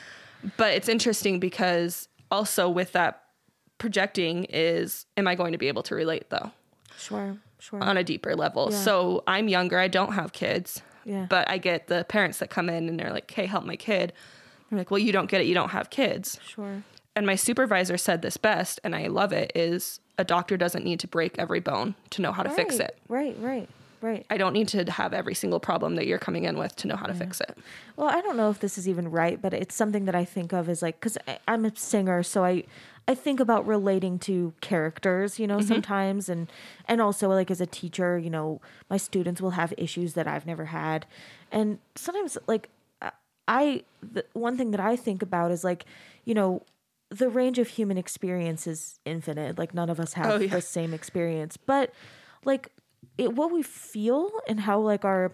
But it's interesting because also with that projecting is am I going to be able to relate though Sure. Sure. on a deeper level? Yeah. So I'm younger, I don't have kids. Yeah. But I get the parents that come in and they're like, "Hey, help my kid." I'm like, "Well, you don't get it. You don't have kids." sure. And my supervisor said this best, and I love it, is a doctor doesn't need to break every bone to know how to fix it. Right, right, right. I don't need to have every single problem that you're coming in with to know how to fix it. Well, I don't know if this is even right, but it's something that I think of as like because I'm a singer, so I I think about relating to characters, you know, mm-hmm. sometimes, and and also like as a teacher, you know, my students will have issues that I've never had, and sometimes like I- I the one thing that I think about is like, you know, the range of human experience is infinite. Like none of us oh, have Oh, yeah. the same experience, but like it, what we feel and how like our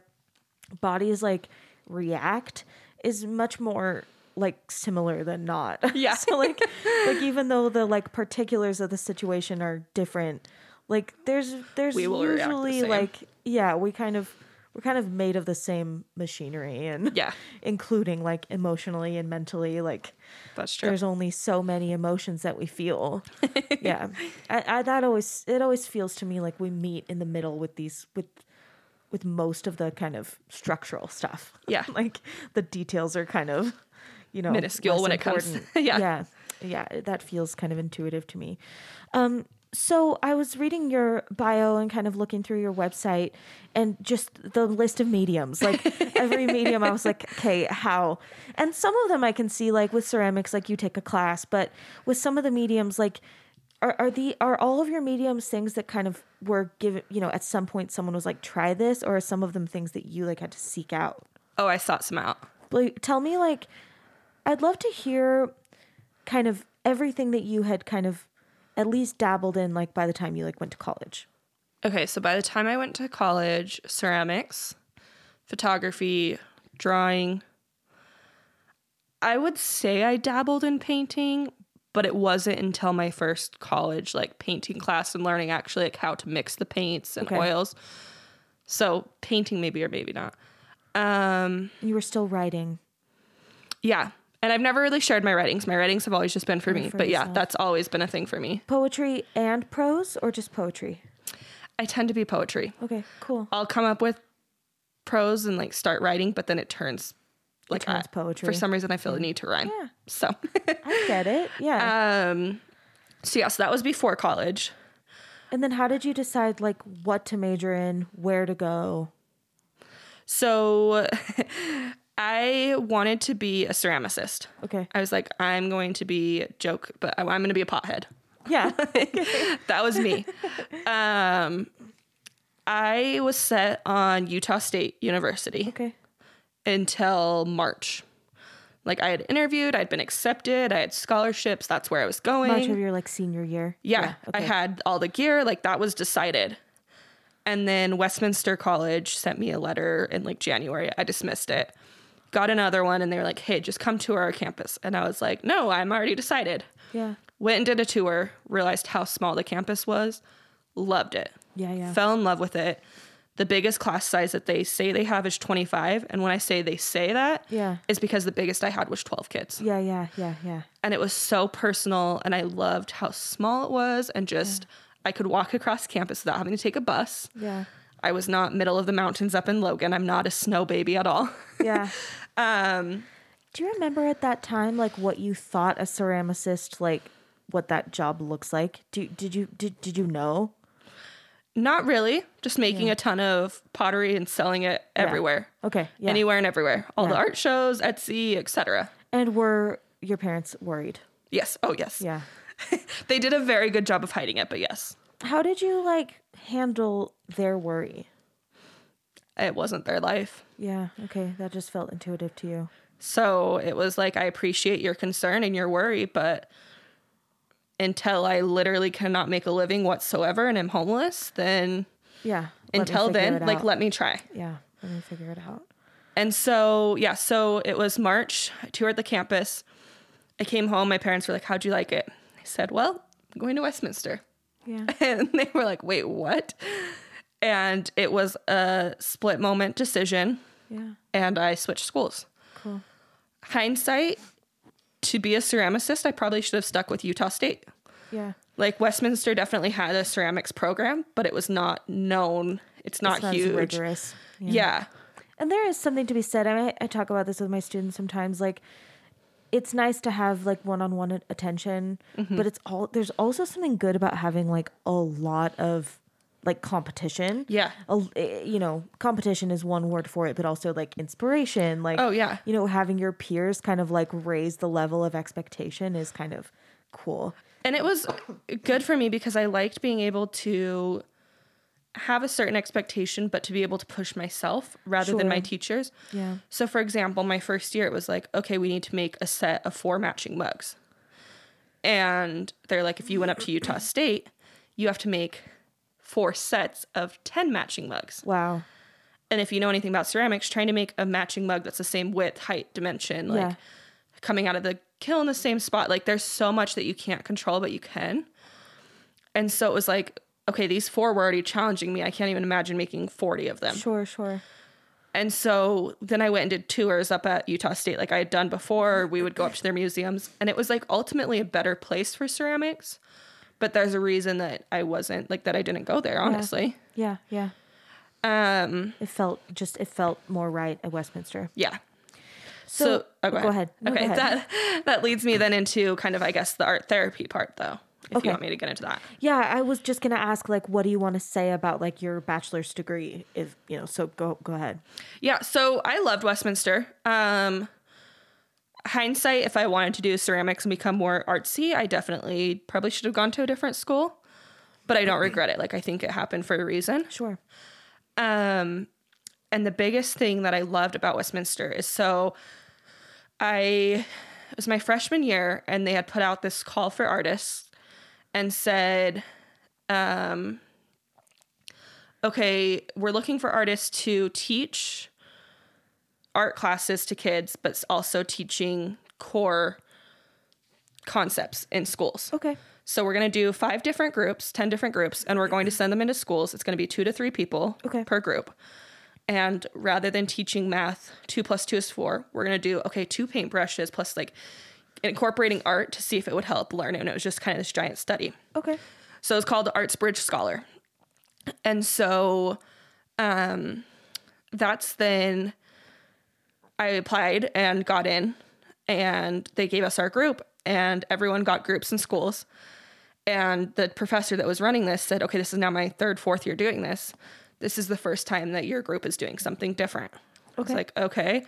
bodies like react is much more like similar than not. *laughs* Yeah. so like like even though the like particulars of the situation are different, like there's there's react the usually like yeah, we kind of we're kind of made of the same machinery and Yeah. *laughs* including like emotionally and mentally like That's true. there's only so many emotions that we feel. *laughs* yeah, I, I, that always it always feels to me like we meet in the middle with these with with most of the kind of structural stuff. *laughs* Yeah. like the details are kind of you know Minuscule when it comes- yeah. yeah, yeah. That feels kind of intuitive to me. Um, so I was reading your bio and kind of looking through your website and just the list of mediums. Like *laughs* every medium, I was like, okay, how? And some of them I can see, like with ceramics, like you take a class, but with some of the mediums, like are, are the are all of your mediums things that kind of were given, you know, at some point someone was like, try this, or are some of them things that you like had to seek out? oh, I sought some out. Like, tell me, like, I'd love to hear kind of everything that you had kind of at least dabbled in, like, by the time you like went to college. Okay, so by the time I went to college, ceramics, photography, drawing, I would say I dabbled in painting, but it wasn't until my first college like painting class and learning actually like how to mix the paints and Okay. oils. So painting maybe or maybe not. Um You were still writing. yeah. And I've never really shared my writings. My writings have always just been for me. for but yeah, that's always been a thing for me. Poetry and prose, or just poetry? I tend to be poetry. Okay, cool. I'll come up with prose and like start writing, but then it turns like turns I- poetry. For some reason, I feel the need to rhyme. Yeah. So, *laughs* I get it. Yeah. um, so yeah, so that was before college. and then how did you decide, like, what to major in, where to go? So, *laughs* I wanted to be a ceramicist. Okay. I was like, I'm going to be joke, but I- I'm going to be a pothead. Yeah. *laughs* That was me. um, I was set on Utah State University. okay. until March. Like I had interviewed, I'd been accepted, I had scholarships, that's where I was going. March of your like senior year. yeah, I okay. had all the gear, like that was decided. And then Westminster College sent me a letter in like January. I dismissed it. Got another one and they were like, "Hey, just come tour our campus." And I was like, "No, I'm already decided." Yeah. Went and did a tour, realized how small the campus was, loved it. Yeah. Yeah. Fell in love with it. The biggest class size that they say they have is 25. And when I say they say that, Yeah. is because the biggest I had was 12 kids. Yeah. Yeah. Yeah. Yeah. And it was so personal. And I loved how small it was. And just, I could walk across campus without having to take a bus. Yeah. I was not middle of the mountains up in Logan. I'm not a snow baby at all. *laughs* Yeah. Um, Do you remember at that time like what you thought a ceramicist like what that job looks like? Do did you did did you know? Not really. Just making a ton of pottery and selling it everywhere. Okay. Yeah. Anywhere and everywhere. All the art shows, Etsy, etc. And were your parents worried? Yes. Oh, yes. Yeah. *laughs* They did a very good job of hiding it, but yes. How did you like handle their worry? It wasn't their life. Yeah. Okay. That just felt intuitive to you. So it was like, I appreciate your concern and your worry, but until I literally cannot make a living whatsoever and am homeless, then Yeah. until then, like, let me try. Yeah. Let me figure it out. And so, yeah, so it was March. I toured the campus. I came home. My parents were like, How'd you like it? I said, Well, I'm going to Westminster. Yeah. *laughs* And they were like, Wait, what? And it was a split moment decision. Yeah. And I switched schools. Cool. Hindsight, to be a ceramicist, I probably should have stuck with Utah State. Yeah. Like Westminster definitely had a ceramics program, but it was not known. It's not, as huge. rigorous. Yeah. And there is something to be said. I, mean, I talk about this with my students sometimes. Like, it's nice to have like one-on-one attention, Mm-hmm. but it's all there's also something good about having like a lot of like competition. Yeah. A, eh, you know, competition is one word for it, but also like inspiration. Like, Oh, yeah. you know, having your peers kind of like raise the level of expectation is kind of cool. And it was good for me because I liked being able to have a certain expectation, but to be able to push myself rather than my teachers. Yeah. So, for example, my first year, it was like, okay, we need to make a set of four matching mugs. And they're like, if you went up to Utah State, you have to make four sets of 10 matching mugs. Wow. And if you know anything about ceramics, trying to make a matching mug that's the same width, height, dimension, like Yeah. coming out of the kiln in the same spot, like there's so much that you can't control, but you can. And so it was like, okay, these four were already challenging me. I can't even imagine making 40 of them. Sure, sure. And so then I went and did tours up at Utah State like I had done before. We would go up to their museums, and it was like ultimately a better place for ceramics. But there's a reason that I wasn't like that I didn't go there, honestly. Yeah, yeah. Um, It felt just it felt more right at Westminster. yeah. So- So, oh, go ahead. No, go okay, ahead. that that leads me then into kind of I guess the art therapy part though. If Okay. you want me to get into that. Yeah, I was just gonna ask, like, what do you want to say about like your bachelor's degree? If you know, so go go ahead. Yeah, so I loved Westminster. Um hindsight, if I wanted to do ceramics and become more artsy, I definitely probably should have gone to a different school. But I don't regret it. Like I think it happened for a reason. Sure. Um and the biggest thing that I loved about Westminster is so I it was my freshman year and they had put out this call for artists and said um okay, we're looking for artists to teach art classes to kids, but also teaching core concepts in schools. Okay. So we're going to do five different groups, 10 different groups, and we're going to send them into schools. It's going to be two to three people Okay. per group. And rather than teaching math, two plus two is four, we're going to do, okay, two paintbrushes plus like incorporating art to see if it would help learn. And it was just kind of this giant study. Okay. So it's called the Arts Bridge Scholar. And so um, that's then I applied and got in, and they gave us our group, and everyone got groups in schools. And the professor that was running this said, Okay, this is now my third, fourth year doing this. This is the first time that your group is doing something different. Okay. like, Okay.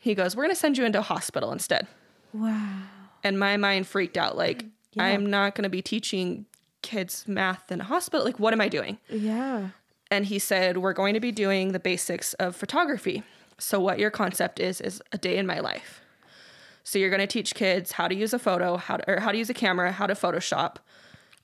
He goes, We're going to send you into a hospital instead. Wow. And my mind freaked out. Like, Yeah. I'm not going to be teaching kids math in a hospital. Like, what am I doing? Yeah. And he said, We're going to be doing the basics of photography. So, what your concept is, is a day in my life. So, you're going to teach kids how to use a photo, how to, or how to use a camera, how to Photoshop,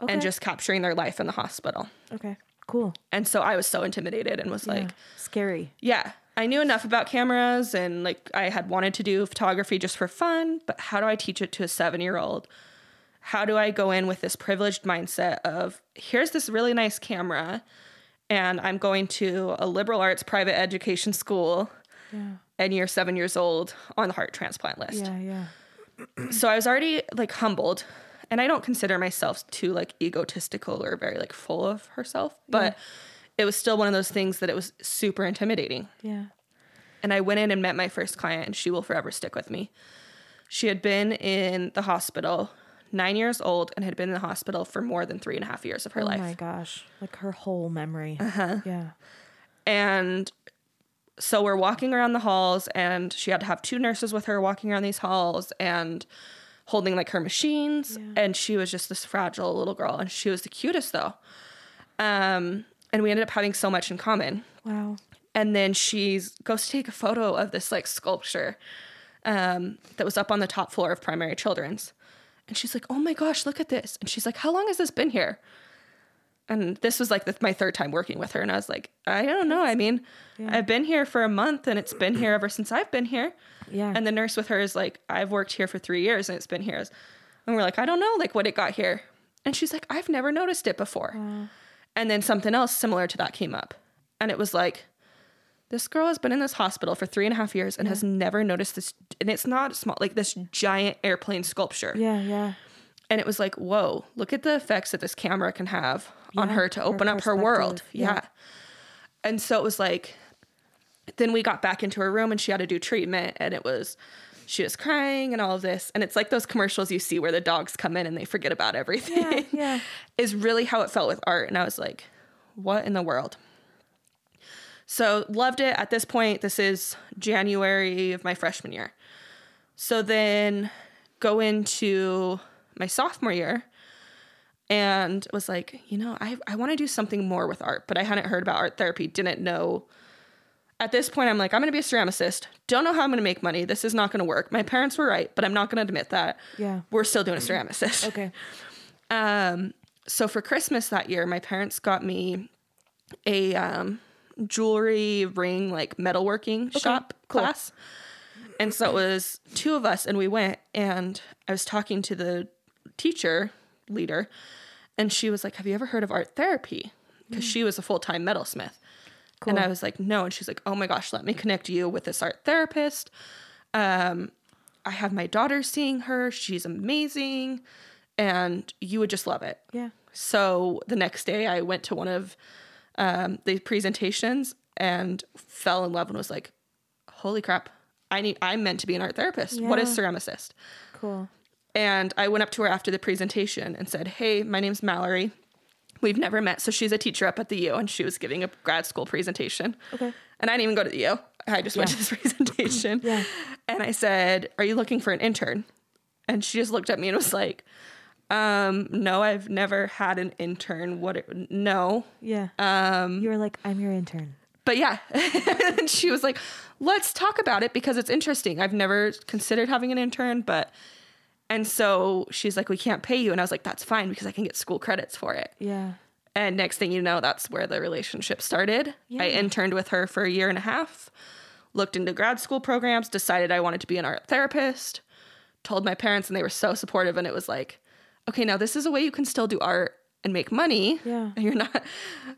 Okay. and just capturing their life in the hospital. Okay. Cool. And so I was so intimidated and was like. Scary. yeah, I knew enough about cameras and like I had wanted to do photography just for fun, but how do I teach it to a seven year old? How do I go in with this privileged mindset of here's this really nice camera and I'm going to a liberal arts private education school Yeah. and you're seven years old on the heart transplant list. Yeah. Yeah. So I was already like humbled and I don't consider myself too like egotistical or very like full of herself, but it was still one of those things that it was super intimidating. Yeah. And I went in and met my first client, and she will forever stick with me. She had been in the hospital, nine years old, and had been in the hospital for more than three and a half years of her Oh life. my gosh. Like her whole memory. Uh-huh. Yeah. And so we're walking around the halls, and she had to have two nurses with her walking around these halls and holding like her machines. And she was just this fragile little girl, and she was the cutest though. Um, and we ended up having so much in common. Wow. And then she goes to take a photo of this like sculpture um, that was up on the top floor of Primary Children's. And she's like, oh my gosh, look at this. And she's like, how long has this been here? And this was like the, my third time working with her. And I was like, I don't know. I mean, I've been here for a month and it's been here ever since I've been here. Yeah. And the nurse with her is like, I've worked here for three years and it's been here. And we're like, I don't know, like what it got here. And she's like, I've never noticed it before. And then something else similar to that came up. And it was like, this girl has been in this hospital for three and a half years and has never noticed this. And it's not small, like this giant airplane sculpture. yeah, yeah. And it was like, whoa, look at the effects that this camera can have on her to her open up her world. yeah. Yeah. And so it was like, then we got back into her room and she had to do treatment. And it was, she was crying and all of this. And it's like those commercials you see where the dogs come in and they forget about *laughs* everything. Yeah, yeah. is really how it felt with art. And I was like, what in the world? So loved it. At this point, this is January of my freshman year. So then go into my sophomore year and was like, you know, I, I want to do something more with art, but I hadn't heard about art therapy, didn't know. At this point, I'm like, I'm going to be a ceramicist. Don't know how I'm going to make money. This is not going to work. My parents were right, but I'm not going to admit that. Yeah. We're still doing a ceramicist. Okay. Um, so for Christmas that year, my parents got me a um, jewelry ring, like metalworking shop cool. class. And so it was two of us, and we went. And I was talking to the teacher leader, and she was like, "Have you ever heard of art therapy?" Because she was a full time metalsmith. And I was like, "No." And she's like, "Oh my gosh, let me connect you with this art therapist." Um, I have my daughter seeing her. She's amazing, and you would just love it. Yeah. So the next day, I went to one of um, the presentations and fell in love and was like, "Holy crap! I need. I'm meant to be an art therapist. What is Yeah. ceramicist?" Cool. And I went up to her after the presentation and said, "Hey, my name's Mallory. We've never met. So she's a teacher up at the U, and she was giving a grad school presentation. Okay. And I didn't even go to the U. I just went to this *laughs* presentation. Yeah. And I said, "Are you looking for an intern?" And she just looked at me and was like, um, "No, I've never had an intern. What? It, no." Yeah. Um, you were like, I'm your intern. But yeah, *laughs* and she was like, "Let's talk about it because it's interesting. I've never considered having an intern, but." And so she's like, "We can't pay you," and I was like, "That's fine because I can get school credits for it." Yeah. And next thing you know, that's where the relationship started. Yeah. I interned with her for a year and a half, looked into grad school programs, decided I wanted to be an art therapist, told my parents, and they were so supportive. And it was like, okay, now this is a way you can still do art and make money. Yeah. And *laughs* you're not,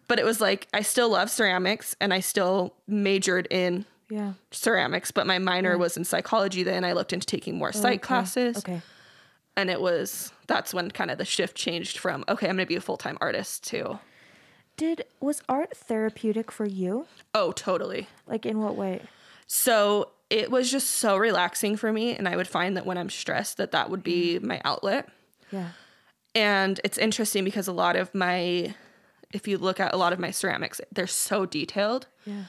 but it was like, I still love ceramics and I still majored in Yeah. ceramics, but my minor was in psychology then. I looked into taking more oh, psych Okay. classes Okay. And it was that's when kind of the shift changed from okay i'm gonna be a full-time artist to Did was art therapeutic for you? oh totally Like in what way? so it was just so relaxing for me and i would find that when i'm stressed that that would be mm. my outlet Yeah. and it's interesting because a lot of my if you look at a lot of my ceramics they're so detailed Yeah.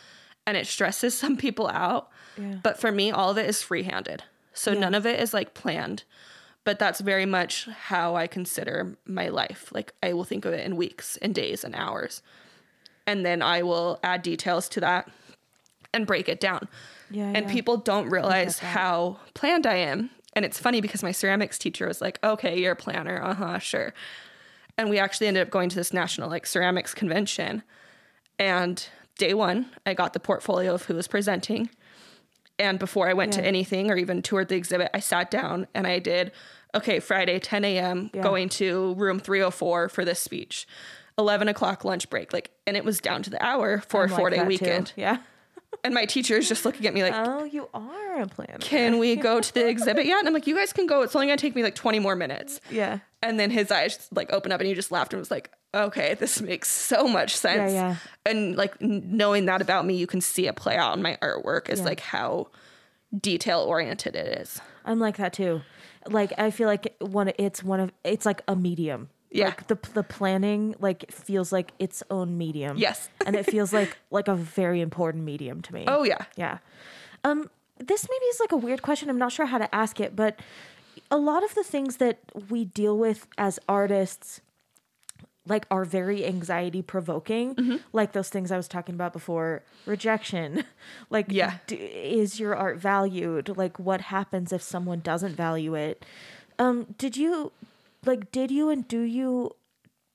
and it stresses *laughs* some people out Yeah. but for me all of it is free-handed so none of it is like planned but that's very much how i consider my life. Like i will think of it in weeks and days and hours. And then i will add details to that and break it down. Yeah. and yeah. people don't realize how planned i am. And it's funny because my ceramics teacher was like okay you're a planner. Uh-huh sure. And we actually ended up going to this national like ceramics convention. And day one i got the portfolio of who was presenting and before I went to anything or even toured the exhibit, I sat down and I did, okay, Friday, 10 a.m., Yeah. going to room 304 for this speech, 11 o'clock lunch break. Like, and it was down to the hour for I'm a like four day that too. weekend. *laughs* Yeah. And my teacher is just looking at me like, Oh, you are a planner. can we go to the *laughs* exhibit yet? And I'm like, you guys can go. It's only going to take me like 20 more minutes. Yeah. And then his eyes like opened up and he just laughed and was like, okay, this makes so much sense. yeah. yeah. And like knowing that about me, you can see it play out in my artwork is Yeah. like how detail oriented it is. I'm like that too. Like I feel like one it's one of it's like a medium. Yeah. Like the the planning like feels like its own medium. Yes. *laughs* and it feels like like a very important medium to me. Oh yeah. Yeah. Um this maybe is like a weird question. I'm not sure how to ask it, but a lot of the things that we deal with as artists like are very anxiety provoking Mm-hmm. like those things i was talking about before rejection *laughs* like Yeah. d- is your art valued like what happens if someone doesn't value it um did you like did you and do you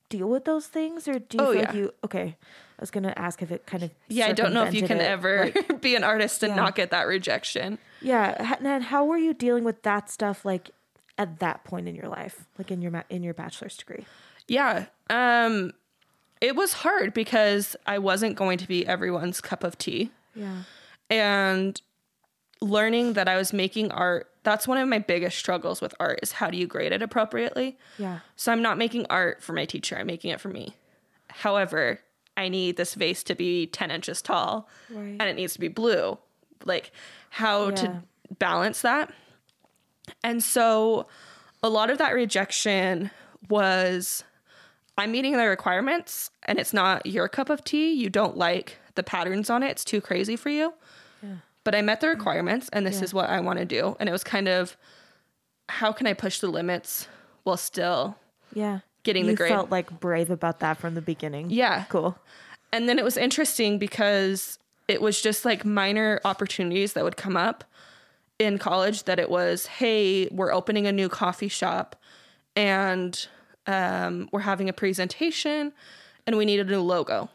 deal with those things or do you Oh, yeah. like you okay i was gonna ask if it kind of Yeah, I don't know if you can it, ever like- *laughs* be an artist and Yeah. not get that rejection. yeah and how were you dealing with that stuff like at that point in your life like in your ma- in your bachelor's degree Yeah. Um it was hard because I wasn't going to be everyone's cup of tea. yeah And learning that I was making art, that's one of my biggest struggles with art is how do you grade it appropriately? yeah So I'm not making art for my teacher, I'm making it for me. However, I need this vase to be 10 inches tall Right. and it needs to be blue. Like how Yeah. to balance that. And so a lot of that rejection was I'm meeting the requirements and it's not your cup of tea. You don't like the patterns on it. It's too crazy for you. Yeah. But I met the requirements and this Yeah. is what I want to do. And it was kind of how can I push the limits while still Yeah. Getting you the grade. felt like brave about that from the beginning. Yeah. Cool. And then it was interesting because it was just like minor opportunities that would come up in college that it was, hey, we're opening a new coffee shop and um, we're having a presentation and we need a new logo.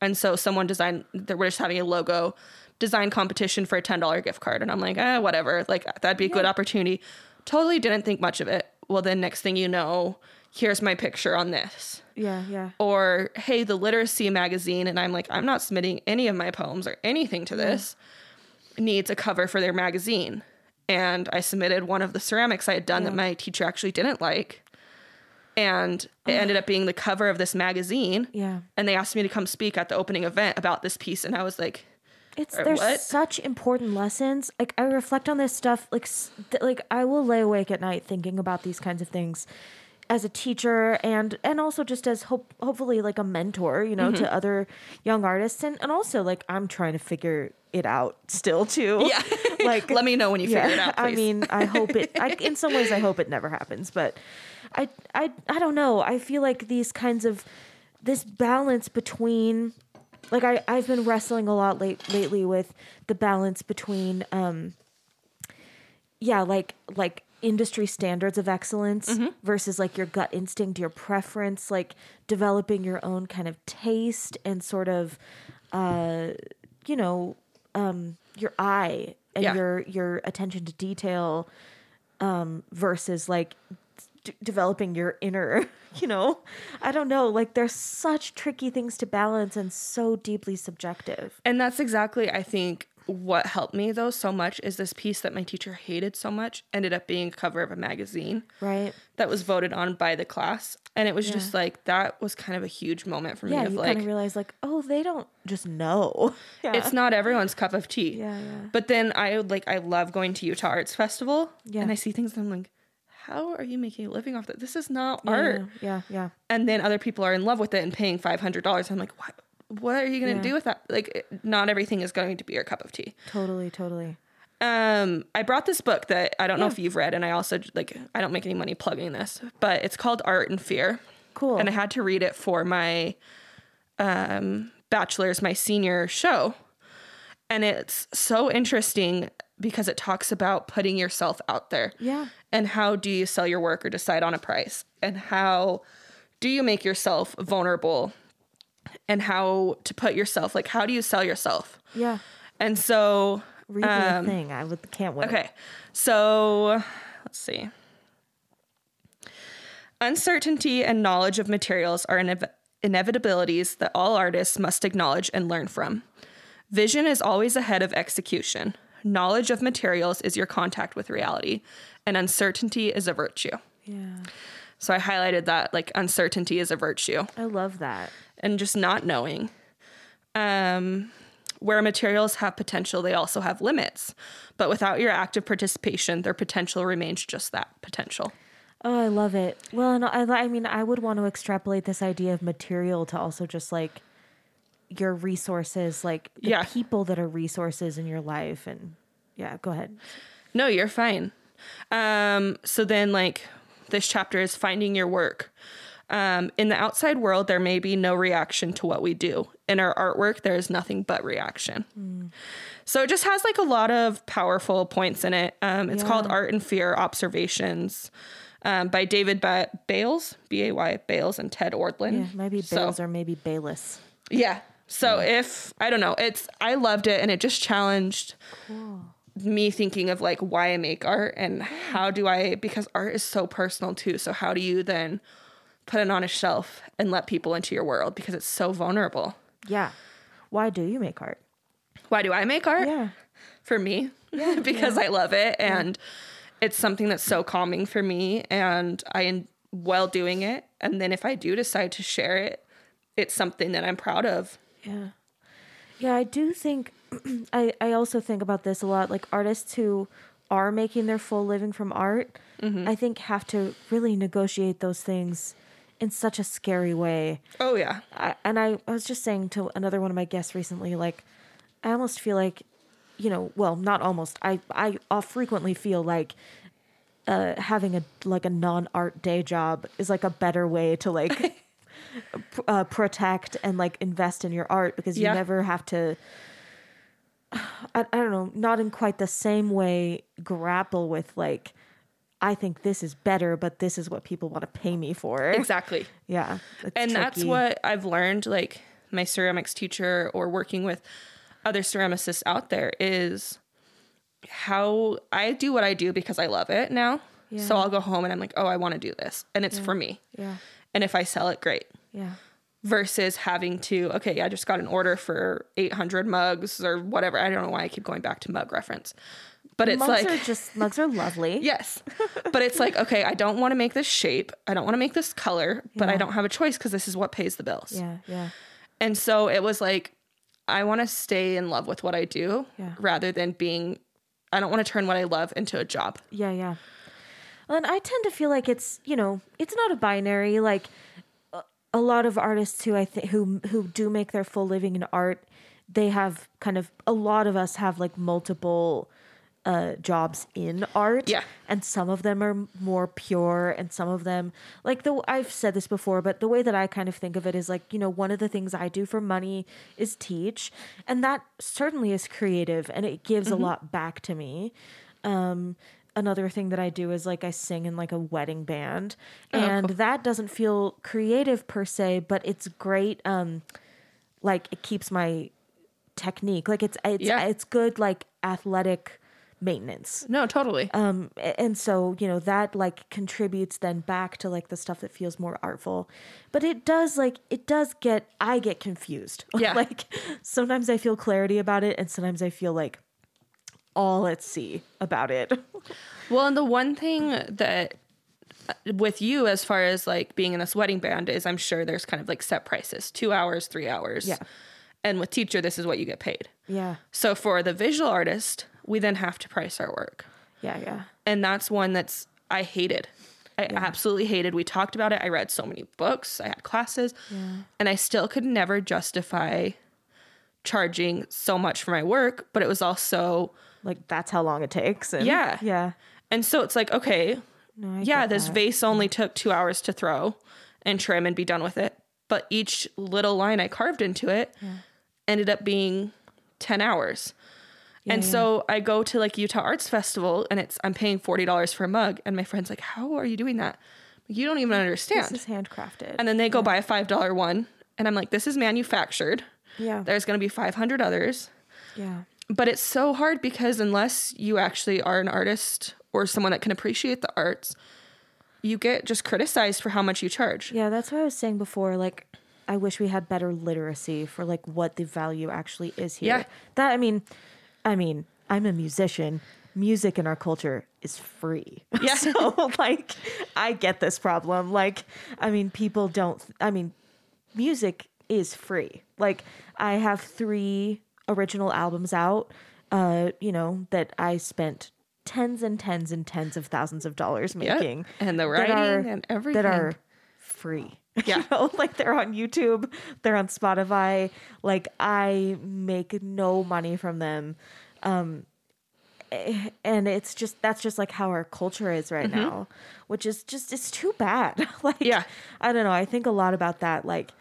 And so someone designed, that we're just having a logo design competition for a $10 gift card. And I'm like, eh, whatever. Like, that'd be a good opportunity. Totally didn't think much of it. Well, then next thing you know, here's my picture on this Yeah, yeah. or hey the literacy magazine and i'm like i'm not submitting any of my poems or anything to this needs a cover for their magazine and i submitted one of the ceramics i had done that my teacher actually didn't like and it ended up being the cover of this magazine Yeah. and they asked me to come speak at the opening event about this piece and i was like It's there's what? such important lessons. Like I reflect on this stuff. Like th- like I will lay awake at night thinking about these kinds of things, as a teacher and and also just as hope hopefully like a mentor, you know, Mm-hmm. to other young artists and and also like I'm trying to figure it out still too. yeah *laughs* like *laughs* let me know when you figure it out I mean, I hope it. I, *laughs* in some ways, I hope it never happens. But I, I, I don't know. I feel like these kinds of this balance between, like I, I've been wrestling a lot late lately with the balance between, um, yeah, like like industry standards of excellence Mm-hmm. versus like your gut instinct, your preference, like developing your own kind of taste and sort of, uh, you know, um, your eye and Yeah. your your attention to detail um, versus like d- developing your inner *laughs* you know? I don't know like there's such tricky things to balance and so deeply subjective. And that's exactly, I think, what helped me though so much is this piece that my teacher hated so much ended up being a cover of a magazine right. that was voted on by the class. And it was just like, that was kind of a huge moment for me yeah of you like, kind of realize like oh they don't just know. *laughs* Yeah. it's not everyone's cup of tea. yeah yeah. But then I would like, I love going to Utah Arts Festival Yeah. and I see things and I'm like, how are you making a living off that? This is not yeah, art. yeah yeah And then other people are in love with it and paying $500. I'm like, what? What are you going to Yeah. do with that? Like, not everything is going to be your cup of tea. totally totally Um, I brought this book that I don't know if you've read, and I also like I don't make any money plugging this, but it's called Art and Fear, cool and I had to read it for my um, bachelor's, my senior show, and it's so interesting because it talks about putting yourself out there, yeah and how do you sell your work or decide on a price, and how do you make yourself vulnerable, and how to put yourself like how do you sell yourself, yeah and so read me a thing i would can't wait Um, Okay. So let's see. Uncertainty and knowledge of materials are inev- inevitabilities that all artists must acknowledge and learn from. Vision is always ahead of execution. Knowledge of materials is your contact with reality, and uncertainty is a virtue. yeah So I highlighted that like uncertainty is a virtue I love that. and just not knowing. Um, where materials have potential, they also have limits. But without your active participation, their potential remains just that potential. Oh, I love it. Well, and I, I mean, I would want to extrapolate this idea of material to also just like your resources, like the Yeah. people that are resources in your life. And yeah, go ahead. No, you're fine. Um, so then, like, this chapter is finding your work. Um, in the outside world, there may be no reaction to what we do. In our artwork, there is nothing but reaction. So it just has like a lot of powerful points in it. Um, it's called Art and Fear Observations um, by David ba- Bayles, B A Y Bayles, and Ted Orland. Yeah, maybe So- Bales or maybe Bayless. yeah. So if I don't know, it's I loved it and it just challenged me thinking of like why I make art and how do I because art is so personal too. So how do you then put it on a shelf and let people into your world because it's so vulnerable. Yeah. Why do you make art? Why do I make art? Yeah. For me. Yeah, *laughs* because I love it and it's something that's so calming for me and I en- while doing it and then if I do decide to share it, it's something that I'm proud of. Yeah. Yeah, I do think *clears throat* I I also think about this a lot like artists who are making their full living from art, I think have to really negotiate those things in such a scary way. Oh yeah. I, and I, I was just saying to another one of my guests recently, like, I almost feel like, you know, well, not almost. I I frequently feel like uh, having a like a non art day job is like a better way to like *laughs* uh, protect and like invest in your art because you Yeah. never have to. I, I don't know, not in quite the same way grapple with like, I think this is better, but this is what people want to pay me for. Exactly. *laughs* Yeah, and that's what I've learned, like my ceramics teacher or working with other ceramicists out there is how I do what I do because I love it now. So I'll go home and I'm like, oh, I want to do this. And it's for me. Yeah, And if I sell it, great. Yeah. Versus having to, okay, I just got an order for 800 mugs or whatever. I don't know why I keep going back to mug reference. But it's mugs like, are just mugs are lovely. *laughs* Yes. but it's like, okay, I don't want to make this shape. I don't want to make this color, but I don't have a choice because this is what pays the bills. yeah, yeah. And so it was like, I want to stay in love with what I do Yeah. rather than being, I don't want to turn what I love into a job. Yeah, yeah. And I tend to feel like it's, you know, it's not a binary. Like a- lot of artists who I think who who do make their full living in art, they have kind of a lot of us have like multiple uh jobs in art. Yeah. And some of them are more pure and some of them like the I've said this before, but the way that I kind of think of it is like, you know, one of the things I do for money is teach, and that certainly is creative and it gives a lot back to me um another thing that I do is like I sing in like a wedding band and that doesn't feel creative per se but it's great um like it keeps my technique like it's it's Yeah. it's good like athletic maintenance No, totally. um and so you know that like contributes then back to like the stuff that feels more artful but it does like it does get i get confused *laughs* Yeah. like sometimes i feel clarity about it and sometimes i feel like all at sea about it *laughs* Well, and the one thing that uh, with you, as far as like being in this wedding band, is I'm sure there's kind of like set prices two hours, three hours. Yeah. And with teacher, this is what you get paid. yeah So for the visual artist, we then have to price our work. yeah yeah And that's one that's I hated. I absolutely hated. We talked about it. I read so many books. I had classes. Yeah. And I still could never justify charging so much for my work, but it was also like that's how long it takes and Yeah. yeah and so it's like, okay, no, yeah, this that. vase only took two hours to throw and trim and be done with it. But each little line I carved into it ended up being 10 hours. and yeah. so I go to like Utah Arts Festival and it's I'm paying $40 for a mug and my friend's like, "How are you doing that?" You don't even understand. this is handcrafted and then they go buy a $5 one and I'm like, "This is manufactured. yeah There's going to be 500 others." yeah But it's so hard because unless you actually are an artist or someone that can appreciate the arts, you get just criticized for how much you charge. Yeah, that's what I was saying before. Like, I wish we had better literacy for like what the value actually is here. Yeah. That I mean, I mean, I'm a musician. music in our culture is free. *laughs* Yeah. so like I get this problem. Like I mean people don't I mean music is free. Like I have 3 original albums out uh you know that I spent tens and tens and tens of thousands of dollars Yep. making And the writing are- and everything. that are free. *laughs* Yeah. you know, like they're on YouTube, they're on Spotify. Like I make no money from them. Um eh, and it's just that's just like how our culture is right now, which is just it's too bad. *laughs* like Mm-hmm. Yeah. I don't know. I think a lot about that like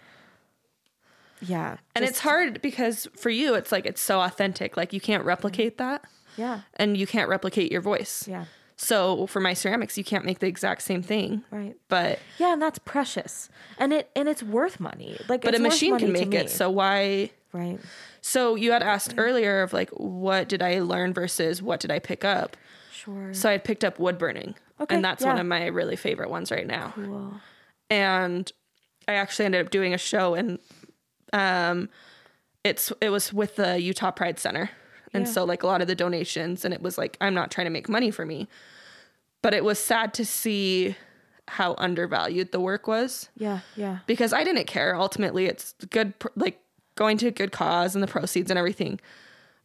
yeah. and it's hard because for you, it's like it's so authentic. Like you can't replicate that, yeah. and you can't replicate your voice. Yeah. So for my ceramics, you can't make the exact same thing. Right. But Yeah, and that's precious. And it and it's worth money. Like but it's a machine can make it. So why? right. So you had asked earlier of like what did I learn versus what did I pick up? Sure. So I had picked up wood burning, Okay, and that's one of my really favorite ones right now. Cool. and I actually ended up doing a show and um it's it was with the Utah Pride Center. And Yeah. so like a lot of the donations and it was like I'm not trying to make money for me. But it was sad to see how undervalued the work was Yeah, yeah. because I didn't care. Ultimately, it's good like going to a good cause and the proceeds and everything.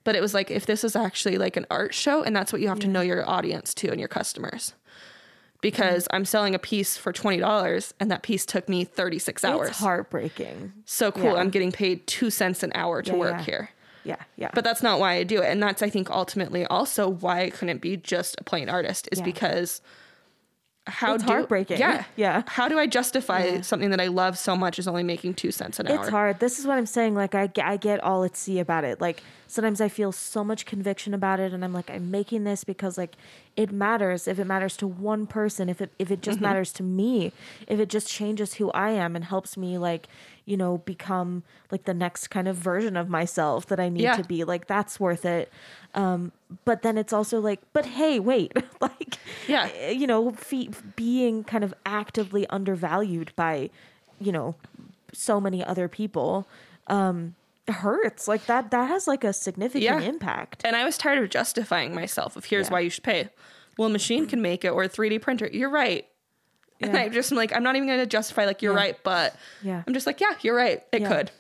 But it was like if this is actually like an art show and that's what you have to know your audience to and your customers. Because I'm selling a piece for $20 and that piece took me 36 hours. It's heartbreaking. So cool. Yeah. I'm getting paid 2 cents an hour to Yeah, work yeah. here. Yeah, yeah. But that's not why I do it. And that's I think ultimately also why I couldn't be just a plain artist is because how It's do heartbreaking. Yeah. Yeah. How do I justify something that I love so much is only making 2 cents an hour? It's hard. This is what I'm saying. Like, I, I get all at sea about it. Like, sometimes I feel so much conviction about it, and I'm like, I'm making this because, like, it matters. If it matters to one person, if it if it just Mm-hmm. matters to me, if it just changes who I am and helps me, like, you know, become like the next kind of version of myself that I need Yeah. to be, like, that's worth it. Um, but then it's also like, but hey, wait, *laughs* like, Yeah. eh, you know, fe- being kind of actively undervalued by, you know, so many other people, um, hurts. Like that, that has like a significant Yeah. impact. And I was tired of justifying myself of here's Yeah. why you should pay. Well, a machine can make it or a 3D printer. You're right. And Yeah. I just am like, I'm not even going to justify like you're Yeah. right, but Yeah. I'm just like, yeah, you're right. It Yeah. could.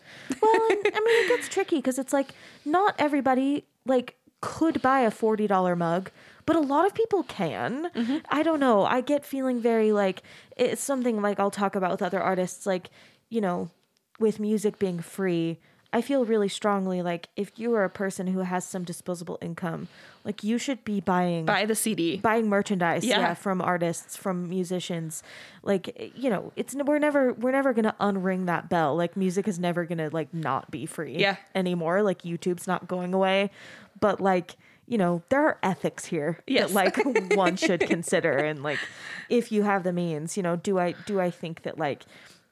well, and, *laughs* I mean, it gets tricky because it's like not everybody like could buy a forty dollar mug, but a lot of people can. Mm-hmm. I don't know. I get feeling very like it's something like I'll talk about with other artists, like you know, with music being free. I feel really strongly like if you are a person who has some disposable income, like you should be buying Buy the CD. buying merchandise yeah. Yeah. from artists from musicians like you know it's we're never we're never gonna unring that bell like music is never gonna like not be free Yeah. anymore like youtube's not going away but like you know there are ethics here Yes. that like one should *laughs* consider and like if you have the means you know do i do i think that like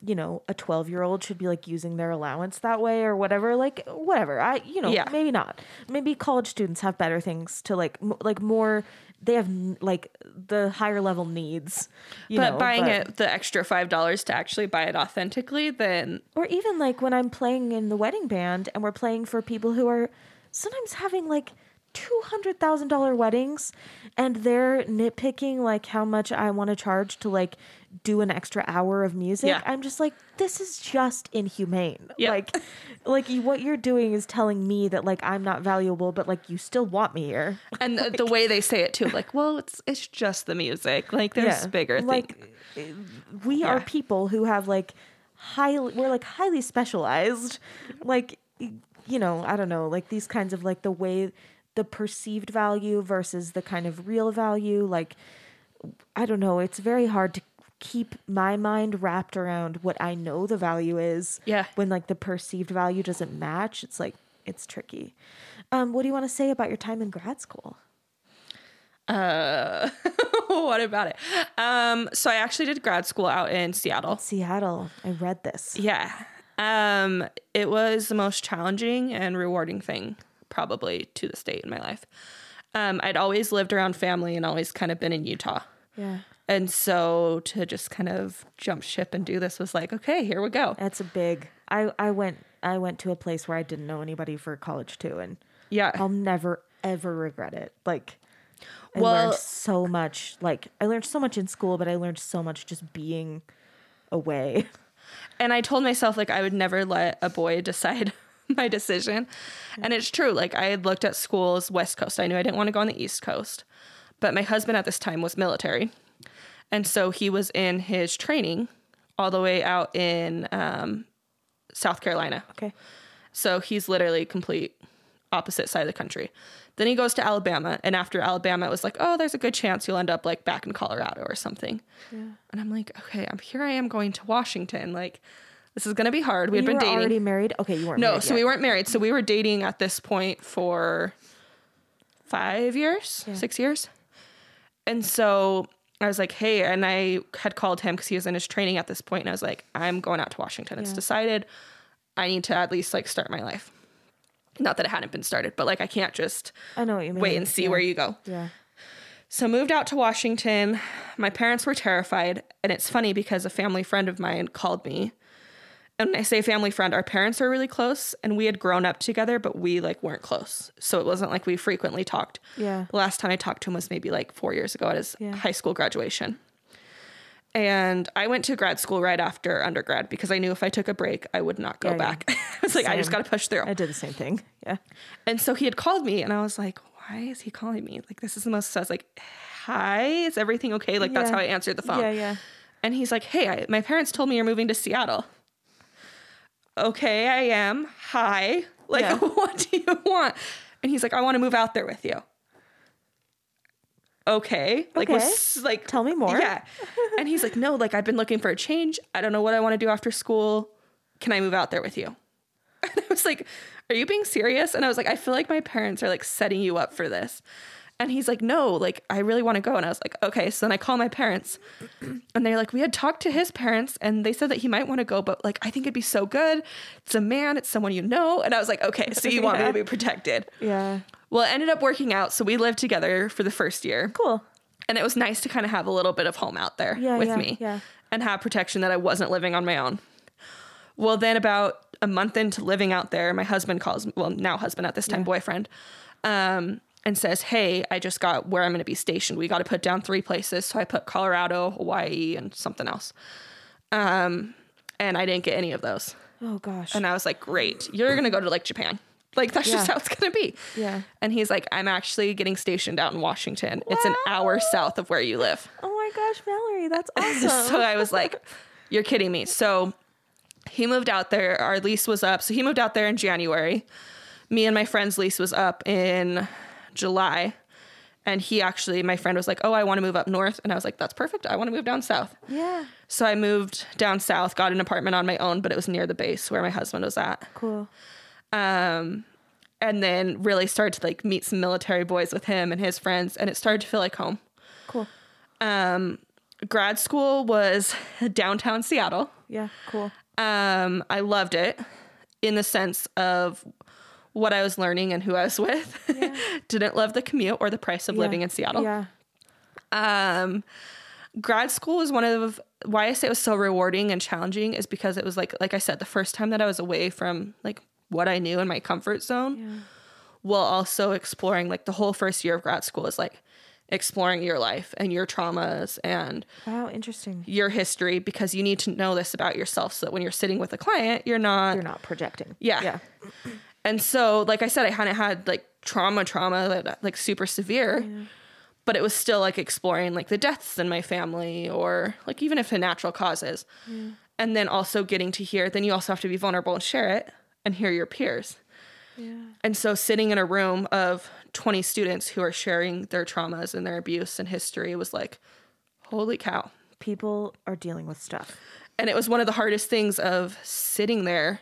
you know a 12 year old should be like using their allowance that way or whatever like whatever i you know Yeah. maybe not maybe college students have better things to like m- like more they have like the higher level needs you but know, buying but- it the extra $5 to actually buy it authentically, then or even like when i'm playing in the wedding band and we're playing for people who are sometimes having like $200000 weddings and they're nitpicking like how much i want to charge to like do an extra hour of music Yeah. i'm just like this is just inhumane like *laughs* like you, what you're doing is telling me that like i'm not valuable but like you still want me here *laughs* and uh, the, the way they say it too, like, well, it's it's just the music. Like there's Yeah. bigger like things. we are people who have like highly we're like highly specialized like you know i don't know like these kinds of like the way the perceived value versus the kind of real value like i don't know it's very hard to keep my mind wrapped around what i know the value is Yeah. when like the perceived value doesn't match it's like it's tricky um what do you want to say about your time in grad school Uh, *laughs* what about it? Um, so I actually did grad school out in Seattle. seattle i read this Yeah. Um, it was the most challenging and rewarding thing probably to the state in my life. Um, I'd always lived around family and always kind of been in Utah. yeah And so to just kind of jump ship and do this was like, okay, here we go. That's a big. I I went I went to a place where I didn't know anybody for college too, and Yeah. I'll never ever regret it. Like I Well- learned so much. Like I learned so much in school, but I learned so much just being away. *laughs* and I told myself like I would never let a boy *laughs* decide *laughs* my decision. And it's true. Like I had looked at schools West Coast. I knew I didn't want to go on the East Coast. But my husband at this time was military. And so he was in his training all the way out in um, South Carolina. Okay. So he's literally complete opposite side of the country. Then he goes to Alabama, and after Alabama, it was like, oh, there's a good chance you'll end up like back in Colorado or something. Yeah. And I'm like, okay, I'm here. I am going to Washington. Like, this is gonna be hard. We had been were dating. already married. Okay, you weren't. no, so yet. we weren't married. So we were dating at this point for five years, six years. And so I was like, hey, and I had called him because he was in his training at this point. and I was like, I'm going out to Washington. It's Yeah. decided. I need to at least like start my life. Not that it hadn't been started, but like I can't just I know what you mean. wait and see yeah. where you go. Yeah. So moved out to Washington. My parents were terrified, and it's funny because a family friend of mine called me. And I say family friend, our parents are really close, and we had grown up together, but we like weren't close. So it wasn't like we frequently talked. Yeah. The last time I talked to him was maybe like four years ago at his Yeah. high school graduation. And I went to grad school right after undergrad because I knew if I took a break, I would not go Yeah, yeah. back. *laughs* I was like, I just got to push through. I did the same thing. Yeah. And so he had called me, and I was like, why is he calling me? Like, this is the most. So I was like, hi, is everything okay? Like, that's how I answered the phone. Yeah, yeah. And he's like, hey, I, my parents told me you're moving to Seattle. Okay, I am. Hi. Like, Yeah. *laughs* what do you want? And he's like, I want to move out there with you. Okay. Like, Okay. was like, Tell me more. Yeah. *laughs* and he's like, no, like, I've been looking for a change. I don't know what I want to do after school. Can I move out there with you? *laughs* And I was like, Are you being serious? And I was like, I feel like my parents are like setting you up for this. And he's like, No, like, I really want to go. And I was like, Okay. So then I call my parents and they're like, We had talked to his parents and they said that he might want to go, but like, I think it'd be so good. It's a man, it's someone you know. And I was like, Okay. So you want me to *laughs* be protected? Yeah. Well, it ended up working out. So we lived together for the first year. Cool. And it was nice to kind of have a little bit of home out there Yeah, with yeah, me yeah. and have protection that I wasn't living on my own. Well, then about a month into living out there, my husband calls, me well, now husband at this time, boyfriend, um, and says, Hey, I just got where I'm going to be stationed. We got to put down three places. So I put Colorado, Hawaii, and something else. Um, and I didn't get any of those. Oh gosh. And I was like, Great, you're going to go to like Japan. Like, that's just how it's going to be. Yeah. And he's like, I'm actually getting stationed out in Washington. It's an hour south of where you live. oh my gosh, Mallory, that's *laughs* awesome. so I was like, You're kidding me. So he moved out there. Our lease was up. So he moved out there in January. Me and my friend's lease was up in July. And he actually, my friend was like, Oh, I want to move up north. And I was like, That's perfect. I want to move down south. yeah. So I moved down south, got an apartment on my own, but it was near the base where my husband was at. Cool. Um, and then really started to like meet some military boys with him and his friends. And it started to feel like home. Cool. Um, grad school was downtown Seattle. Yeah. Cool. Um, I loved it in the sense of what I was learning and who I was *laughs* with. Didn't love the commute or the price of living in Seattle. Yeah. Um, grad school is one of why I say it was so rewarding and challenging is because it was like like I said the first time that I was away from like what I knew in my comfort zone Yeah. while also exploring like the whole first year of grad school is like exploring your life and your traumas and Wow. Interesting. your history because you need to know this about yourself so that when you're sitting with a client, you're not. You're not projecting. Yeah. Yeah. *clears throat* And so, like I said, I hadn't had like trauma, trauma, like, like super severe, but it was still like exploring like the deaths in my family or like even if the natural causes. And then also getting to hear, then you also have to be vulnerable and share it and hear your peers. Yeah. And so, sitting in a room of 20 students who are sharing their traumas and their abuse and history was like, holy cow. People are dealing with stuff. and it was one of the hardest things of sitting there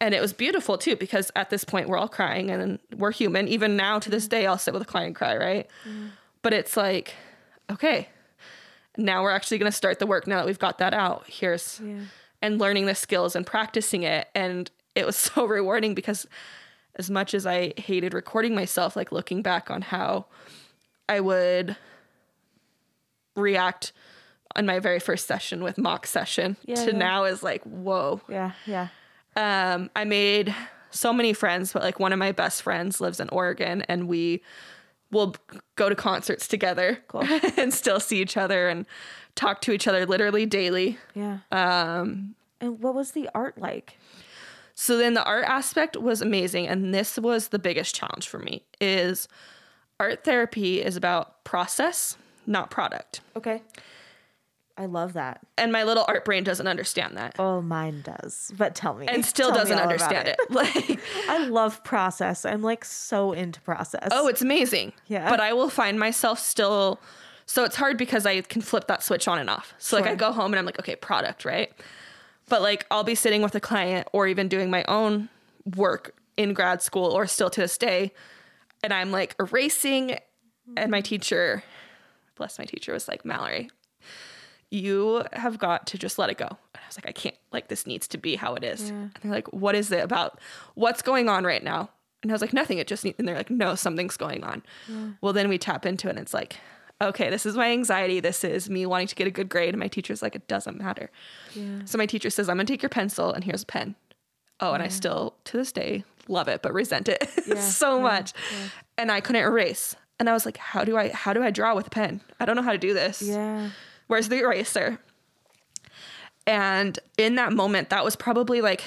and it was beautiful too because at this point we're all crying and we're human even now to this day i'll sit with a client and cry right mm. but it's like okay now we're actually going to start the work now that we've got that out here's Yeah. and learning the skills and practicing it and it was *laughs* so rewarding because as much as i hated recording myself like looking back on how i would react on my very first session with mock session Yeah, to yeah. now is like whoa Yeah. Yeah. Um, I made so many friends, but like one of my best friends lives in Oregon, and we we'll go to concerts together Cool. *laughs* and still see each other and talk to each other literally daily. Yeah. Um and what was the art like? So then the art aspect was amazing and this was the biggest challenge for me is art therapy is about process, not product. Okay. I love that. And my little art brain doesn't understand that. Oh, mine does. But tell me. And still doesn't understand it. *laughs* Like I love process. I'm like so into process. Oh, it's amazing. Yeah. But I will find myself still. So it's hard because I can flip that switch on and off. So like I go home and I'm like, okay, product, right? But like I'll be sitting with a client or even doing my own work in grad school or still to this day, and I'm like erasing, and my teacher, bless my teacher, was like, Mallory, you have got to just let it go. And I was like, I can't, like, this needs to be how it is. And they're like, what is it about? What's going on right now? And I was like, nothing. It just needs, and they're like, no, something's going on. Well, then we tap into it and it's like, okay, this is my anxiety. This is me wanting to get a good grade. And my teacher's like, it doesn't matter. Yeah. So my teacher says, I'm going to take your pencil and here's a pen. Oh, and I still, to this day, love it, but resent it *laughs* so much. And I couldn't erase. And I was like, how do I, how do I draw with a pen? I don't know how to do this Yeah. Where's the eraser? And in that moment, that was probably like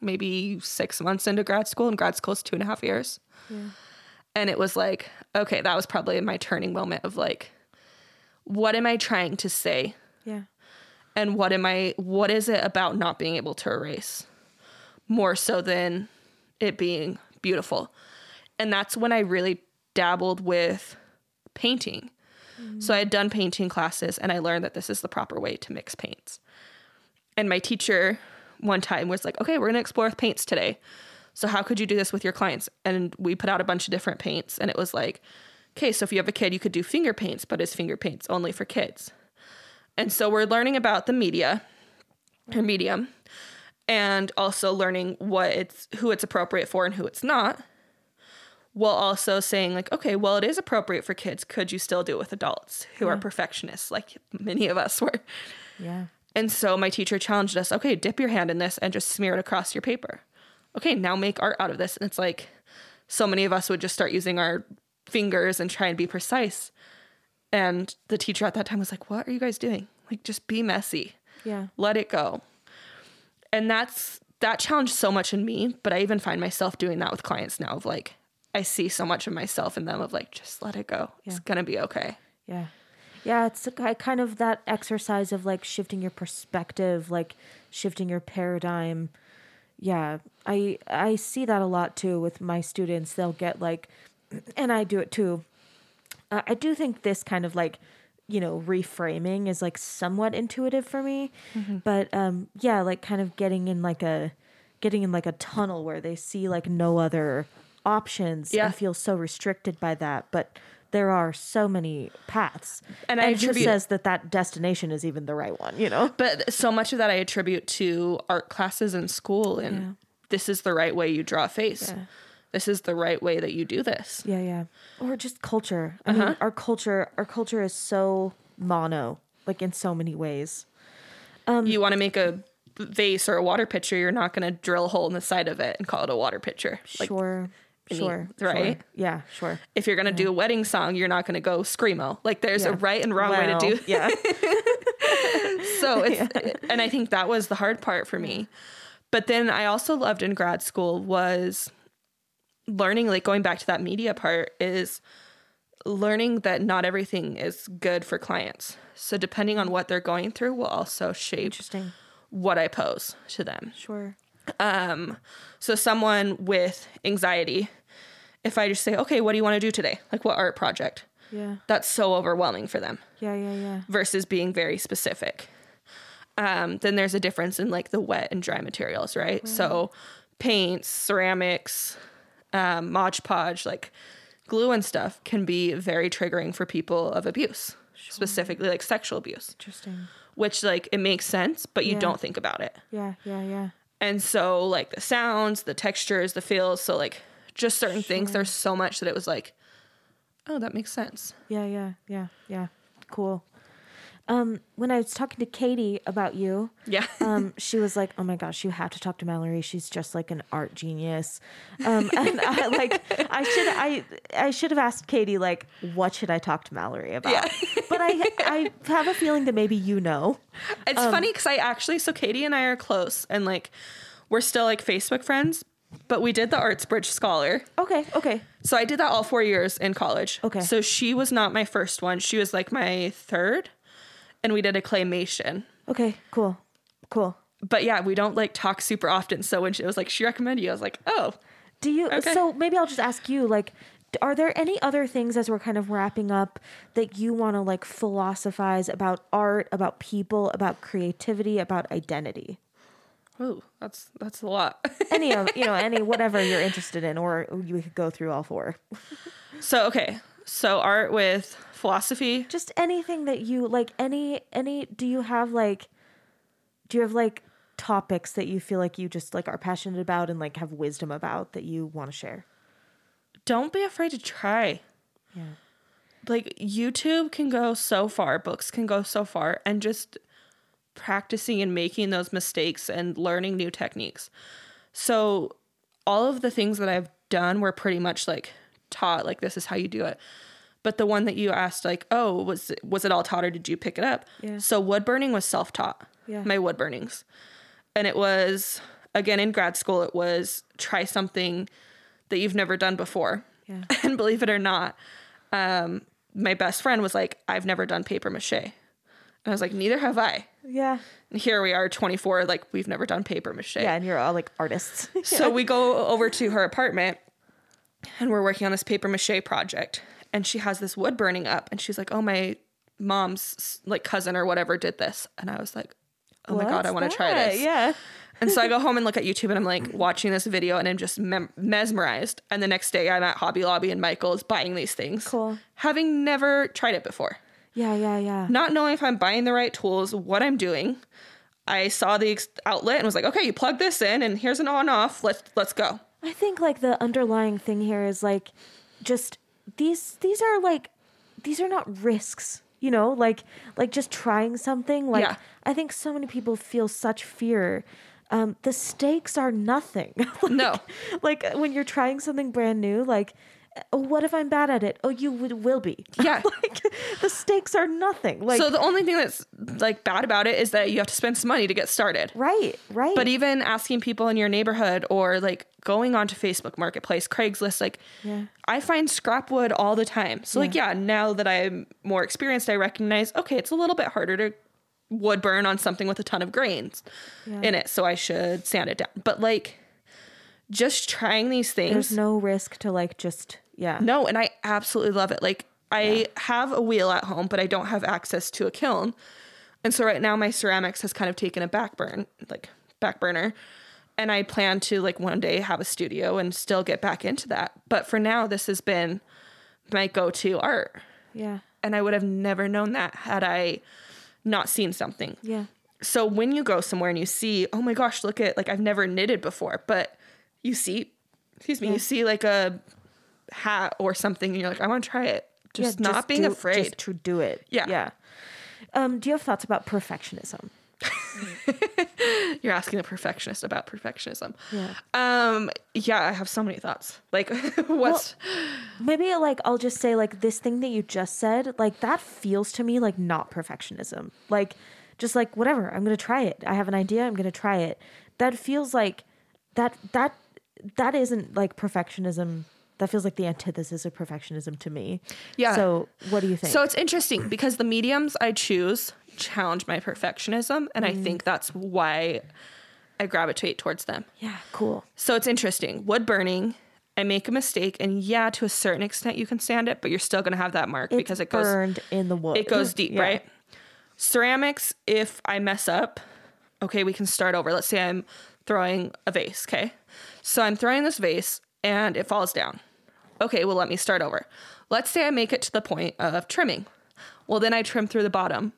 maybe six months into grad school, and grad school is two and a half years. And it was like, okay, that was probably my turning moment of like, what am I trying to say? Yeah. And what am I, what is it about not being able to erase more so than it being beautiful? And that's when I really dabbled with painting. So I had done painting classes and I learned that this is the proper way to mix paints. And my teacher one time was like, okay, we're going to explore with paints today. So how could you do this with your clients? And we put out a bunch of different paints and it was like, okay, so if you have a kid, you could do finger paints, but it's finger paints only for kids? And so we're learning about the media or medium and also learning what it's who it's appropriate for and who it's not while also saying like okay well it is appropriate for kids could you still do it with adults who are perfectionists like many of us *laughs* were? Yeah. and so my teacher challenged us okay dip your hand in this and just smear it across your paper. Okay now make art out of this. And it's like so many of us would just start using our fingers and try and be precise. And the teacher at that time was like what are you guys doing? Like just be messy. Yeah. let it go. And that's that challenged so much in me, but I even find myself doing that with clients now of like I see so much of myself in them of like just let it go. It's going to be okay. Yeah. Yeah, it's a kind of that exercise of like shifting your perspective, like shifting your paradigm. Yeah, I I see that a lot too with my students. They'll get like *clears throat* and I do it too. Uh, I do think this kind of like you know reframing is like somewhat intuitive for me but um yeah like kind of getting in like a getting in like a tunnel where they see like no other options Yeah. and feel so restricted by that but there are so many paths And I who attribute- says that that destination is even the right one you know But so much of that I attribute to art classes in school and this is the right way you draw a face. Yeah. This is the right way that you do this. yeah yeah or just culture i Uh-huh. mean our culture our culture is so mono like in so many ways Um, you want to make a vase or a water pitcher, you're not going to drill a hole in the side of it and call it a water pitcher. Like sure sure right? sure. yeah sure. If you're going to do a wedding song, you're not going to go screamo. Like there's a right and wrong way to Well, do yeah. *laughs* So it's and i think that was the hard part for me. But then i also loved in grad school was learning like going back to that media part is learning that not everything is good for clients. So depending on what they're going through will also shape interesting. what i pose to them. Sure. Um, so someone with anxiety if i just say okay what do you want to do today? Like what art project? Yeah. That's so overwhelming for them. Yeah yeah yeah. Versus being very specific. Um, then there's a difference in like the wet and dry materials, right? So paints, ceramics, um, Mod Podge, like glue and stuff can be very triggering for people of abuse, specifically like sexual abuse, interesting. Which like it makes sense, but you Yeah. don't think about it. yeah yeah yeah. And so like the sounds, the textures, the feels, so like just certain things, there's so much that it was like, oh, that makes sense. Yeah, yeah, yeah, yeah. Cool. Um, when I was talking to Katie about you, Yeah. um, *laughs* she was like, "Oh my gosh, you have to talk to Mallory. She's just like an art genius." Um, *laughs* and I like, I should, I, I should have asked Katie like, what should I talk to Mallory about? Yeah. but I, I have a feeling that maybe you know. It's funny because I actually, so Katie and I are close and like we're still like Facebook friends, but we did the Arts Bridge Scholar. Okay, okay, So I did that all four years in college. Okay. So she was not my first one. She was like my third. And we did a claymation. okay, cool, cool. But yeah, we don't like talk super often. So when she was like, she recommended you, I was like, oh, Do you? Okay. So maybe I'll just ask you like. Are there any other things as we're kind of wrapping up that you want to like philosophize about art, about people, about creativity, about identity? Ooh, that's that's a lot. *laughs* any of you know any whatever you're interested in or you could go through all four so okay. So art with philosophy. just anything that you like any any do you have like do you have like topics that you feel like you just like are passionate about and like have wisdom about that you want to share Don't be afraid to try. yeah like YouTube can go so far, books can go so far, and just practicing and making those mistakes and learning new techniques. So, all of the things that I've done were pretty much like taught, like this is how you do it. But the one that you asked, like, oh, was it, was it all taught or did you pick it up? Yeah. So wood burning was self taught. Yeah. My wood burnings, and it was again in grad school. It was try something that you've never done before. Yeah. *laughs* And believe it or not, um, my best friend was like, I've never done paper mache. And I was like, neither have I. yeah And here we are, 24, like, we've never done paper mache. yeah and you're all like artists *laughs* So we go over to her apartment and we're working on this paper mache project. And she has this wood burning up. And she's like, oh, my mom's like cousin or whatever did this. And I was like, oh my God, I want to try this. yeah And so I go *laughs* home and look at YouTube and I'm like watching this video and I'm just mem- mesmerized. And the next day I'm at Hobby Lobby and Michael's buying these things. Cool. Having never tried it before. Yeah yeah yeah Not knowing if I'm buying the right tools, what I'm doing. I saw the outlet and was like, okay, you plug this in and here's an on off. Let's let's go. I think like the underlying thing here is like just these these are like these are not risks, you know, like like just trying something. Like Yeah. I think so many people feel such fear. Um, the stakes are nothing. *laughs* Like- No. like when you're trying something brand new, like oh, what if I'm bad at it? Oh, you would, will be. *laughs* Yeah. like the stakes are nothing. Like so the only thing that's like bad about it is that you have to spend some money to get started. right, right. But even asking people in your neighborhood or like going onto Facebook Marketplace, Craigslist, like Yeah. I find scrap wood all the time. So like yeah, now that I'm more experienced, I recognize okay, it's a little bit harder to wood burn on something with a ton of grains Yeah. in it, so I should sand it down. But like just trying these things there's no risk to like just yeah. no, and I absolutely love it. Like I have a wheel at home, but I don't have access to a kiln. And so right now my ceramics has kind of taken a back burn, like back burner. And I plan to like one day have a studio and still get back into that. But for now this has been my go-to art. Yeah. And I would have never known that had I not seen something. Yeah. So when you go somewhere and you see, oh my gosh, look at like I've never knitted before, but you see, excuse me, you see like a hat or something, and you're like, I want to try it. Just Yeah, not being do- afraid. Just to do it. Yeah. Yeah. Um, do you have thoughts about perfectionism? *laughs* You're asking a perfectionist about perfectionism. Yeah. Um. Yeah, I have so many thoughts. Like, *laughs* what's Maybe like I'll just say like this thing that you just said, like that feels to me like not perfectionism. Like just like whatever, I'm going to try it. I have an idea, I'm going to try it. That feels like that that that isn't like perfectionism. That feels like the antithesis of perfectionism to me. Yeah. So, what do you think? so? It's interesting because the mediums I choose challenge my perfectionism, and Mm. I think that's why I gravitate towards them. yeah, cool. So it's interesting. Wood burning, I make a mistake, and yeah, to a certain extent, you can stand it, but you're still going to have that mark It's because it goes burned in the wood. it goes deep, Yeah. right? Ceramics, if I mess up, okay, we can start over. Let's say I'm throwing a vase, okay? So I'm throwing this vase and it falls down. Okay, well, let me start over. Let's say I make it to the point of trimming. Well, then I trim through the bottom.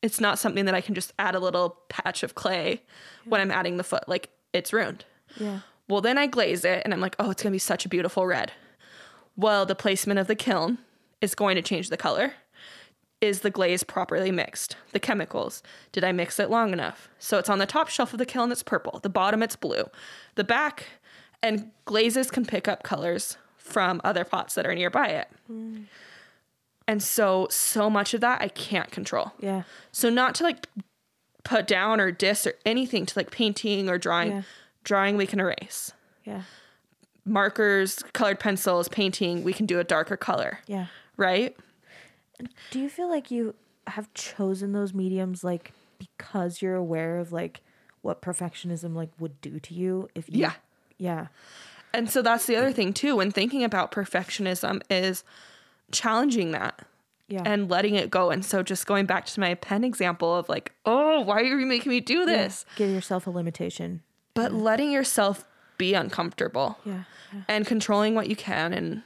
It's not something that I can just add a little patch of clay when I'm adding the foot. Like, it's ruined. Yeah. Well, then I glaze it and I'm like, oh, it's going to be such a beautiful red. Well, the placement of the kiln is going to change the color. is the glaze properly mixed? The chemicals. Did I mix it long enough? So it's on the top shelf of the kiln, it's purple. The bottom, it's blue. The back, and glazes can pick up colors from other pots that are nearby it. And so, so much of that I can't control. Yeah. So, not to like put down or diss or anything to like painting or drawing. Yeah. Drawing, we can erase. Yeah. Markers, colored pencils, painting, we can do a darker color, Yeah. right? Do you feel like you have chosen those mediums like because you're aware of like what perfectionism like would do to you if you Yeah. Yeah. And so that's the other thing too when thinking about perfectionism is challenging that Yeah. and letting it go. And so just going back to my pen example of like, oh, why are you making me do Yeah. this? Give yourself a limitation. But letting yourself be uncomfortable Yeah. and controlling what you can and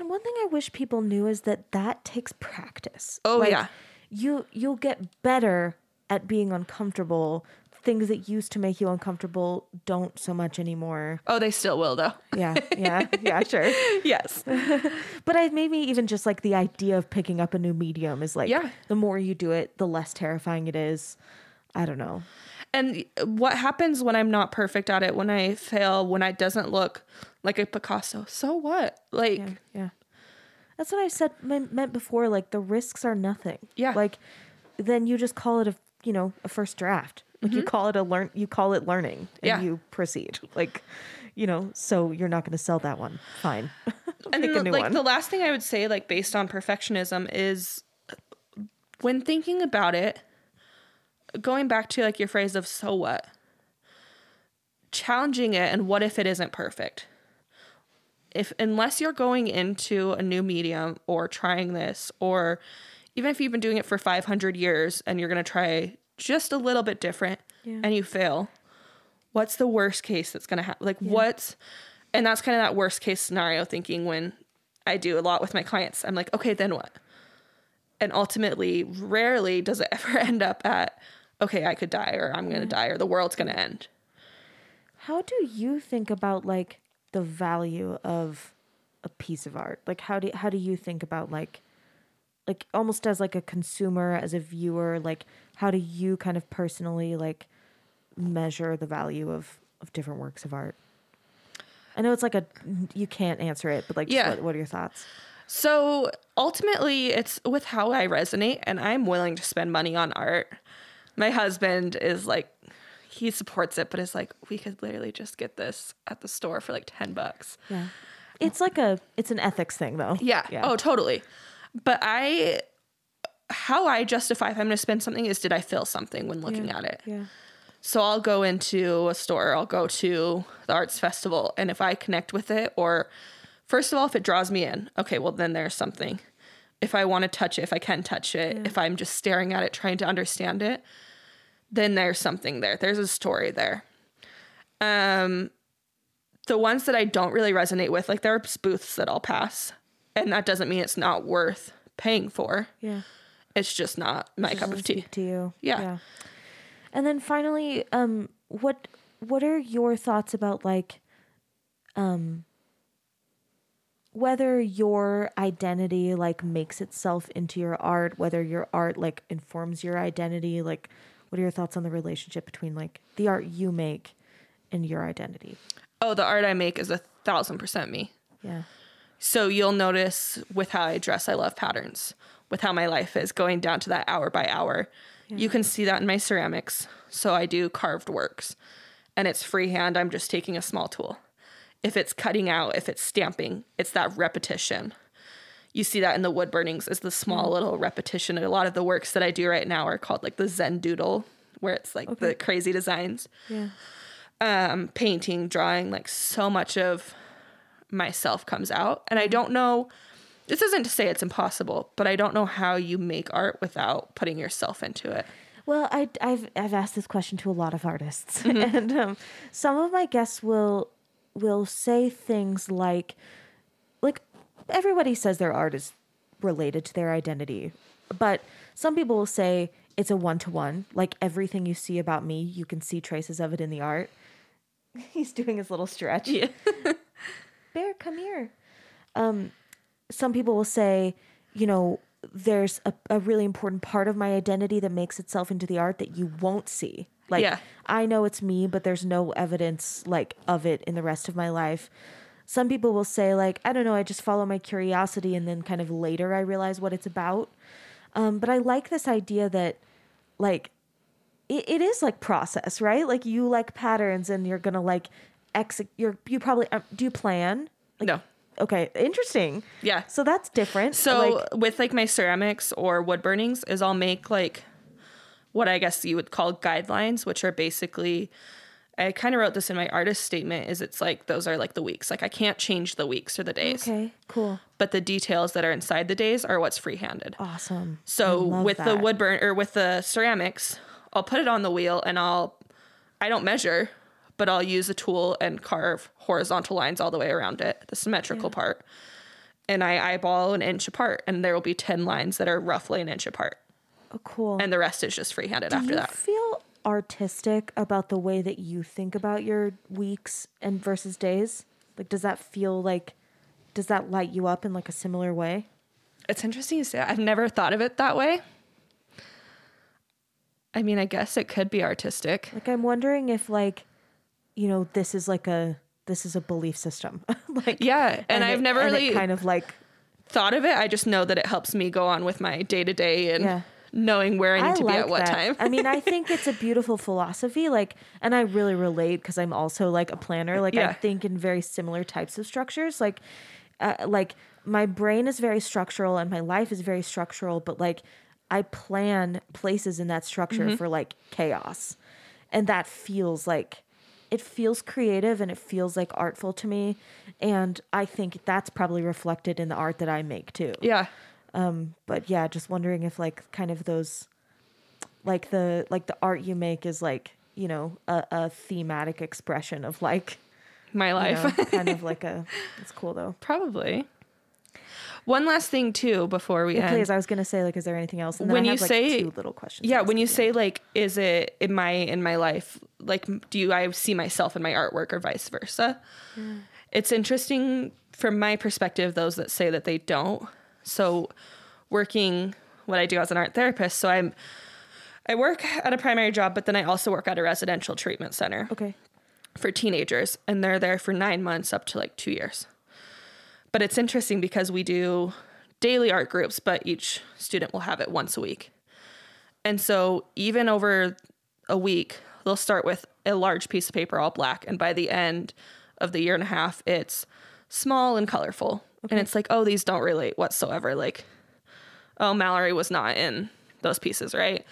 And one thing I wish people knew is that that takes practice. Oh, yeah. You you'll get better at being uncomfortable. Things that used to make you uncomfortable don't so much anymore. oh, they still will though. Yeah, yeah, yeah, *laughs* sure. yes. *laughs* But I maybe even just like the idea of picking up a new medium is like Yeah. the more you do it, the less terrifying it is. I don't know. And what happens when I'm not perfect at it, when I fail, when it doesn't look like a Picasso? So what? Like, Yeah, yeah. That's what I said meant before. Like the risks are nothing. Yeah. Like then you just call it a you know a first draft. Like you call it a learn. You call it learning, and Mm-hmm. Yeah. you proceed. Like you know. So you're not going to sell that one. Fine. *laughs* and then, like one. the last thing I would say, like based on perfectionism, is when thinking about it, going back to like your phrase of "so what," challenging it, and what if it isn't perfect? If unless you're going into a new medium or trying this, or even if you've been doing it for 500 years and you're going to try just a little bit different Yeah. and you fail, what's the worst case that's going to happen? Like, what's, and that's kind of that worst case scenario thinking when I do a lot with my clients. I'm like, okay, then what? And ultimately, rarely does it *laughs* ever end up at, okay, I could die or I'm going to die or the world's going to end. How do you think about like the value of a piece of art? Like how do how do you think about like like almost as like a consumer, as a viewer, like how do you kind of personally like measure the value of of different works of art? I know it's like a you can't answer it, but like Yeah. what, what are your thoughts? So ultimately, it's with how I resonate, and I'm willing to spend money on art. My husband is like, he supports it, but is like, we could literally just get this at the store for like 10 bucks. Yeah. It's like a it's an ethics thing though. Yeah. Yeah. Oh, totally. But I, how I justify if I'm going to spend something is did I feel something when looking at it? Yeah. So I'll go into a store, I'll go to the arts festival, and if I connect with it, or first of all, if it draws me in, okay, well, then there's something. If I want to touch it, if I can touch it, if I'm just staring at it, trying to understand it, then there's something there. There's a story there. Um, the ones that I don't really resonate with, like there are booths that I'll pass, and that doesn't mean it's not worth paying for. Yeah. It's just not my cup of tea. to you. Yeah. Yeah. And then finally, um, what what are your thoughts about like, um, whether your identity like makes itself into your art, whether your art like informs your identity, like, what are your thoughts on the relationship between like the art you make and your identity? Oh, the art I make is a thousand percent me. Yeah. So you'll notice with how I dress, I love patterns. With how my life is going down to that hour by hour. You can see that in my ceramics. So I do carved works and it's freehand. I'm just taking a small tool. If it's cutting out, if it's stamping, it's that repetition. You see that in the wood burnings is the small little repetition. And a lot of the works that I do right now are called like the Zen doodle, where it's like the crazy designs Yeah. um, painting, drawing, like so much of myself comes out. And I don't know, this isn't to say it's impossible, but I don't know how you make art without putting yourself into it. Well, I, I've I've asked this question to a lot of artists, *laughs* and um, some of my guests will will say things like, like everybody says their art is related to their identity, but some people will say it's a one to one. Like everything you see about me, you can see traces of it in the art. *laughs* He's doing his little stretch. Yeah. *laughs* Bear, come here. Um, some people will say, you know, there's a, a really important part of my identity that makes itself into the art that you won't see. Like Yeah. I know it's me, but there's no evidence like of it in the rest of my life. Some people will say like, I don't know, I just follow my curiosity and then kind of later I realize what it's about. Um, but I like this idea that like it, it is like process, right? Like you like patterns and you're gonna like You're you probably um, do you plan? Like, No. Okay, interesting. Yeah. So that's different. So like, with like my ceramics or wood burnings is I'll make like what I guess you would call guidelines, which are basically I kind of wrote this in my artist statement is it's like those are like the weeks. Like I can't change the weeks or the days. okay, cool, But the details that are inside the days are what's free-handed. awesome. So with the that. wood burn or with the ceramics, I'll put it on the wheel and I'll I don't measure, but I'll use a tool and carve horizontal lines all the way around it, the symmetrical part. And I eyeball an inch apart, and there will be 10 lines that are roughly an inch apart. Oh, cool. And the rest is just freehanded do after you that. feel artistic about the way that you think about your weeks and versus days? Like, does that feel like? Does that light you up in like a similar way? It's interesting you say that. I've never thought of it that way. I mean, I guess it could be artistic. Like, I'm wondering if like, you know, this is like a this is a belief system. *laughs* like, Yeah. And, I've it- never and really kind of like thought of it. I just know that it helps me go on with my day to day and Yeah. knowing where I need to be at what that. time. I mean, I think it's a *laughs* beautiful philosophy. Like, and I really relate because I'm also like a planner. Like, I think in very similar types of structures. Like, uh, like my brain is very structural and my life is very structural. But like, I plan places in that structure Mm-hmm. for like chaos, and that feels like. It feels creative and it feels like artful to me. And I think that's probably reflected in the art that I make too yeah. um but yeah just wondering if like kind of those like the like the art you make is like you know a, a thematic expression of like My you life. know, kind of *laughs* like a it's cool though Probably. One last thing too before we yeah, end. please i was gonna say like is there anything else When you have, like, say- two little questions yeah, when you say like, is it in my in my life? Like, do you I see myself in my artwork or vice versa? Hmm. It's interesting from my perspective. Those that say that they don't. So, working what I do as an art therapist. So I'm I work at a primary job, but then I also work at a residential treatment center. okay for teenagers and they're there for nine months up to like two years. But it's interesting because we do daily art groups, but each student will have it once a week. And so even over a week, they'll start with a large piece of paper, all black. And by the end of the year and a half, it's small and colorful. And it's like, oh, these don't relate whatsoever. Like, oh, Mallory was not in those pieces, right?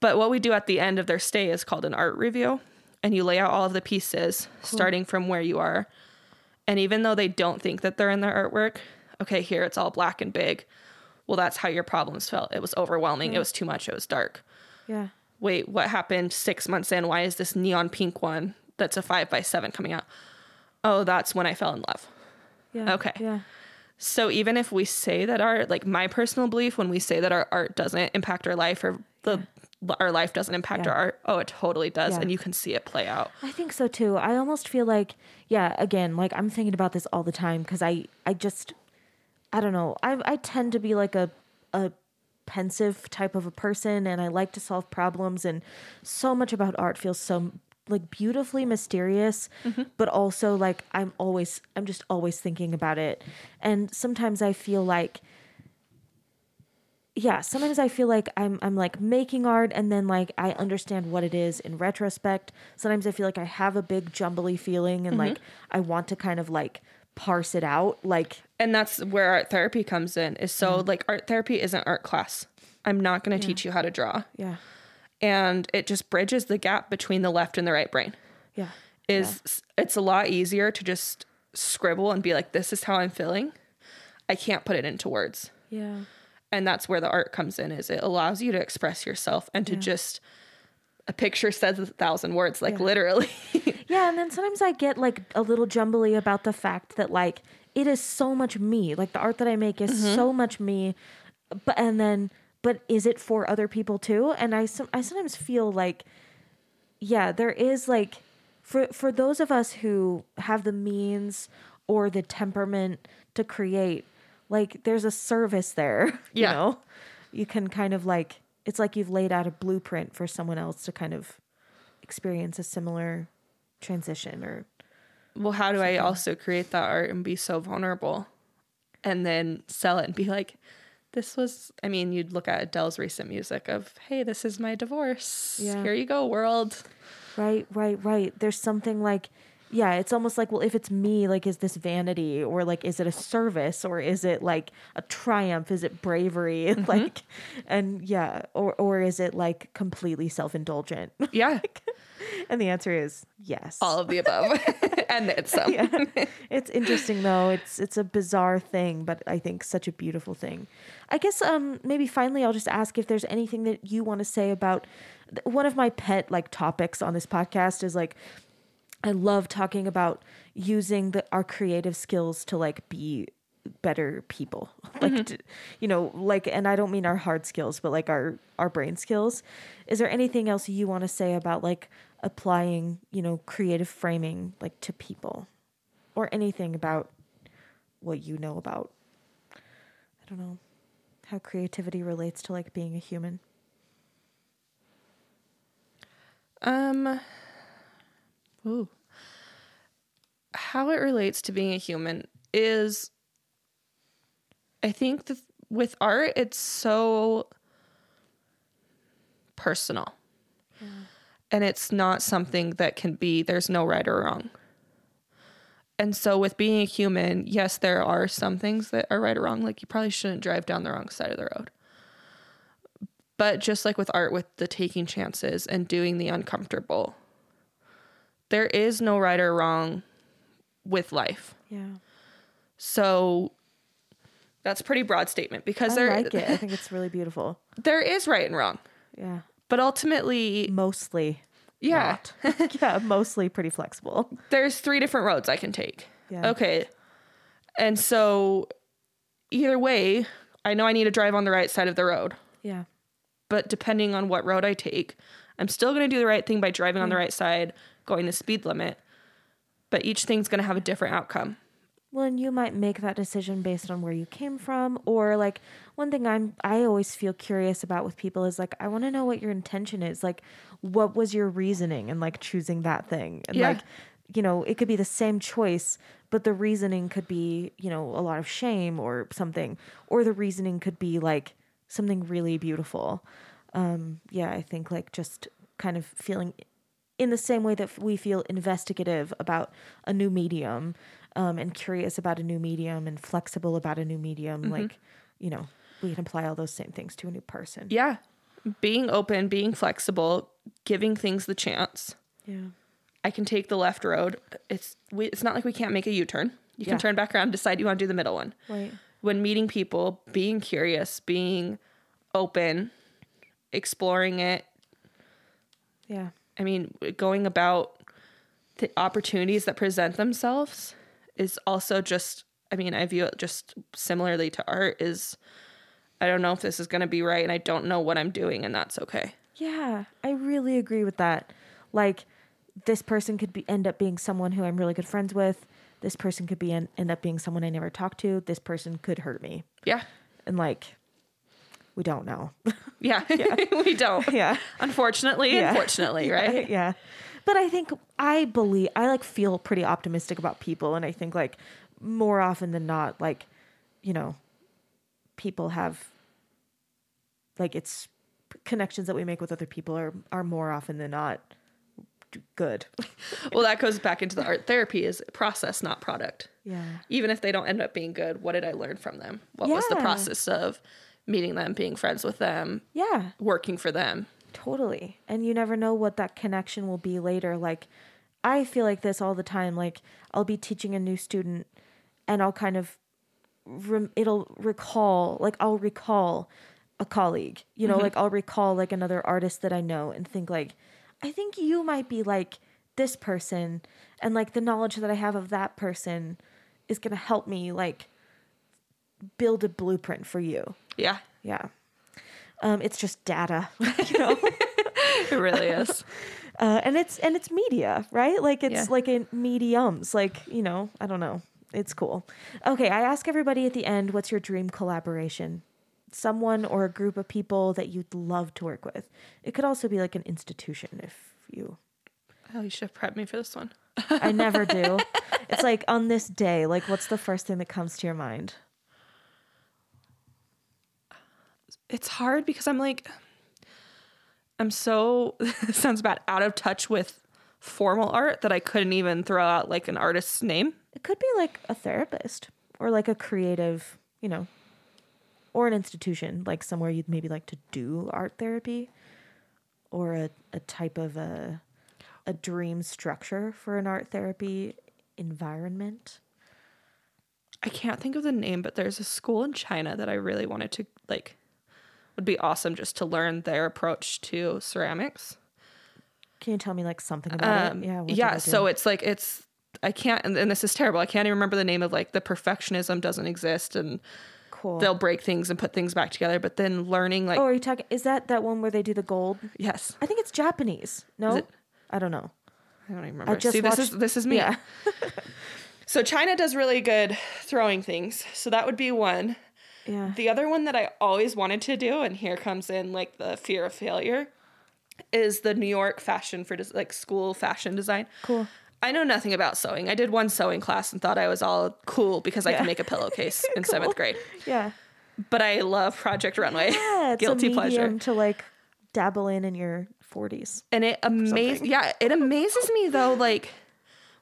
But what we do at the end of their stay is called an art review. And you lay out all of the pieces starting from where you are. And even though they don't think that they're in their artwork, okay, here it's all black and big. Well, that's how your problems felt. It was overwhelming. It was too much. It was dark. yeah Wait, what happened six months in? Why is this neon pink one that's a five by seven coming out? Oh, that's when I fell in love. yeah Okay. yeah So even if we say that our like my personal belief when we say that our art doesn't impact our life or the our life doesn't impact Yeah. our art, oh it totally does Yeah. and you can see it play out. I think so too. I almost feel like, yeah, again, like I'm thinking about this all the time because I, I just, I don't know. I, I tend to be like a, a pensive type of a person, and I like to solve problems. And so much about art feels so like beautifully mysterious, mm-hmm. but also like I'm always, I'm just always thinking about it. And sometimes I feel like yeah sometimes i feel like i'm i'm like making art and then like i understand what it is in retrospect sometimes i feel like i have a big jumbly feeling and like I want to kind of like parse it out like And that's where art therapy comes in. Is so Mm-hmm. like art therapy isn't art class. I'm not going to teach you how to draw. yeah And it just bridges the gap between the left and the right brain. yeah is it's a lot easier to just scribble and be like this is how i'm feeling i can't put it into words yeah and that's where the art comes in is it allows you to express yourself and to just a picture says a thousand words like Yeah. literally. *laughs* Yeah and then sometimes i get like a little jumbly about the fact that like it is so much me like the art that i make is so mm-hmm. much me but and then but is it for other people too? And i i sometimes feel like yeah there is like for for those of us who have the means or the temperament to create like there's a service there. *laughs* Yeah. You know, you can kind of like it's like you've laid out a blueprint for someone else to kind of experience a similar transition or Well, how do I also create that art and be so vulnerable and then sell it and be like, this was, I mean, you'd look at Adele's recent music of, hey, this is my divorce. Yeah. Here you go, world. Right, right, right. There's something like, yeah, it's almost like, well, if it's me, like, is this vanity or like, is it a service or is it like a triumph? Is it bravery? *laughs* Like, and yeah, or or is it like completely self indulgent? *laughs* Yeah. and the answer is yes. All of the above. *laughs* and it's some. yeah. It's interesting though. It's it's a bizarre thing, but I think such a beautiful thing. I guess um maybe finally I'll just ask if there's anything that you want to say about one of my pet like topics on this podcast is like I love talking about using the our creative skills to like be better people. *laughs* Like to, you know, like and I don't mean our hard skills, but like our our brain skills. Is there anything else you want to say about like applying, you know, creative framing like to people or anything about what you know about I don't know how creativity relates to like being a human? Um, ooh. How it relates to being a human is, I think that with art, it's so personal. Mm. And it's not something that can be, there's no right or wrong. And so, with being a human, yes, there are some things that are right or wrong. Like, you probably shouldn't drive down the wrong side of the road. But just like with art, with the taking chances and doing the uncomfortable, there is no right or wrong with life. Yeah. So that's a pretty broad statement because I there like it. I think *laughs* it's really beautiful. there is right and wrong. Yeah. But ultimately, Mostly. yeah, *laughs* *laughs* yeah, mostly pretty flexible. there's three different roads I can take. Yeah. Okay. And so either way, I know I need to drive on the right side of the road. Yeah. But depending on what road I take, I'm still going to do the right thing by driving on the right side, going the speed limit. But each thing's going to have a different outcome. Well, and you might make that decision based on where you came from, or like one thing I'm I always feel curious about with people is like I want to know what your intention is. Like, what was your reasoning in like choosing that thing? And Yeah. like, you know, it could be the same choice, but the reasoning could be you know a lot of shame or something, or the reasoning could be like something really beautiful. Um, yeah, I think like just kind of feeling in the same way that we feel investigative about a new medium um, and curious about a new medium and flexible about a new medium, like, you know, we can apply all those same things to a new person. Yeah. Being open, being flexible, giving things the chance. Yeah. I can take the left road. It's we, it's not like we can't make a U-turn. You Yeah. can turn back around, decide you want to do the middle one. Right. When meeting people, being curious, being open, exploring it. Yeah. I mean, going about the opportunities that present themselves is also just I mean, I view it just similarly to art is I don't know if this is going to be right and I don't know what I'm doing and that's okay. Yeah. I really agree with that. Like, this person could be end up being someone who I'm really good friends with. This person could be en- end up being someone I never talked to. This person could hurt me. Yeah. And like, we don't know. *laughs* Yeah. yeah. *laughs* we don't. yeah. Unfortunately, Yeah. unfortunately, right? yeah. But I think I believe I like feel pretty optimistic about people and I think like more often than not like you know people have like it's connections that we make with other people are are more often than not good. *laughs* Well, that goes back into the art therapy is process, not product. Yeah. Even if they don't end up being good, what did I learn from them? What was the process of meeting them, being friends with them, Yeah. working for them? Totally. And you never know what that connection will be later. Like, I feel like this all the time. Like, I'll be teaching a new student and I'll kind of, rem- it'll recall, like, I'll recall a colleague, you know, mm-hmm. like, I'll recall like another artist that I know and think, like, I think you might be like this person. And like, the knowledge that I have of that person is going to help me, like, build a blueprint for you. Yeah, Yeah. Um, it's just data, *laughs* you know. *laughs* it really is. *laughs* uh, and it's and it's media, right? Like it's Yeah. like in mediums, like you know, I don't know. It's cool. Okay, I ask everybody at the end, what's your dream collaboration? Someone or a group of people that you'd love to work with. It could also be like an institution if you Oh, you should have prepped me for this one. I never do. It's like on this day, like what's the first thing that comes to your mind? It's hard because I'm like, I'm so, *laughs* sounds bad, out of touch with formal art that I couldn't even throw out like an artist's name. It could be like a therapist or like a creative, you know, or an institution, like somewhere you'd maybe like to do art therapy or a, a type of a, a dream structure for an art therapy environment. I can't think of the name, but there's a school in China that I really wanted to like would be awesome just to learn their approach to ceramics. Can you tell me like something about Um, it? Yeah. yeah. So it's like it's I can't, and, and this is terrible. I can't even remember the name of like the perfectionism doesn't exist, and cool. they'll break things and put things back together. But then learning like oh, are you talking? Is that that one where they do the gold? yes, I think it's Japanese. No, it? I don't know. I don't even remember. I just See, this is this is me. Yeah. *laughs* So China does really good throwing things. So that would be one. Yeah. The other one that I always wanted to do, and here comes in like the fear of failure, is the New York fashion for des- like school fashion design. Cool. I know nothing about sewing. I did one sewing class and thought I was all cool because I Yeah. can make a pillowcase *laughs* in Cool. seventh grade. Yeah. But I love Project Runway. Yeah, it's Guilty a medium pleasure. to like dabble in in your 40s. And it amazes yeah, it amazes me though, like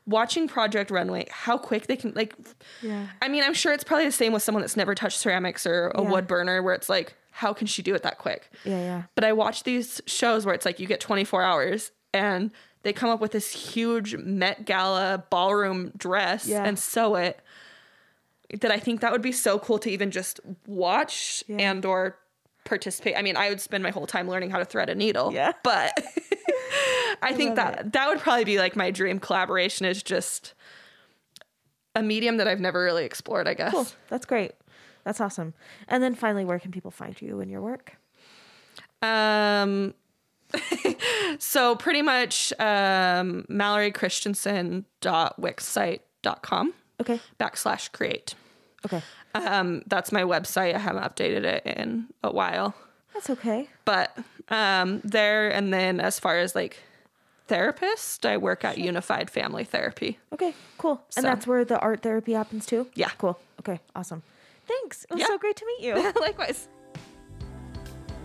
watching Project Runway, how quick they can like Yeah. I mean, I'm sure it's probably the same with someone that's never touched ceramics or a Yeah. wood burner where it's like, how can she do it that quick? Yeah, yeah. But I watch these shows where it's like you get 24 hours and they come up with this huge Met Gala ballroom dress Yeah. and sew it. That I think that would be so cool to even just watch Yeah. and or participate. I mean, I would spend my whole time learning how to thread a needle. Yeah. But *laughs* I, think love that that would probably be like my dream collaboration is just a medium that I've never really explored, I guess. Cool. That's great. That's awesome. And then finally, where can people find you and your work? Um, *laughs* so pretty much um, MalloryChristensen.wixsite.com Okay. backslash create. Okay. Um, that's my website. I haven't updated it in a while, That's okay. but um, there and then as far as like therapist, I work at Unified Family Therapy. Okay. Cool. And that's where the art therapy happens too? Yeah. Cool. Okay. Awesome. Thanks. It was Yeah. so great to meet you. *laughs* Likewise.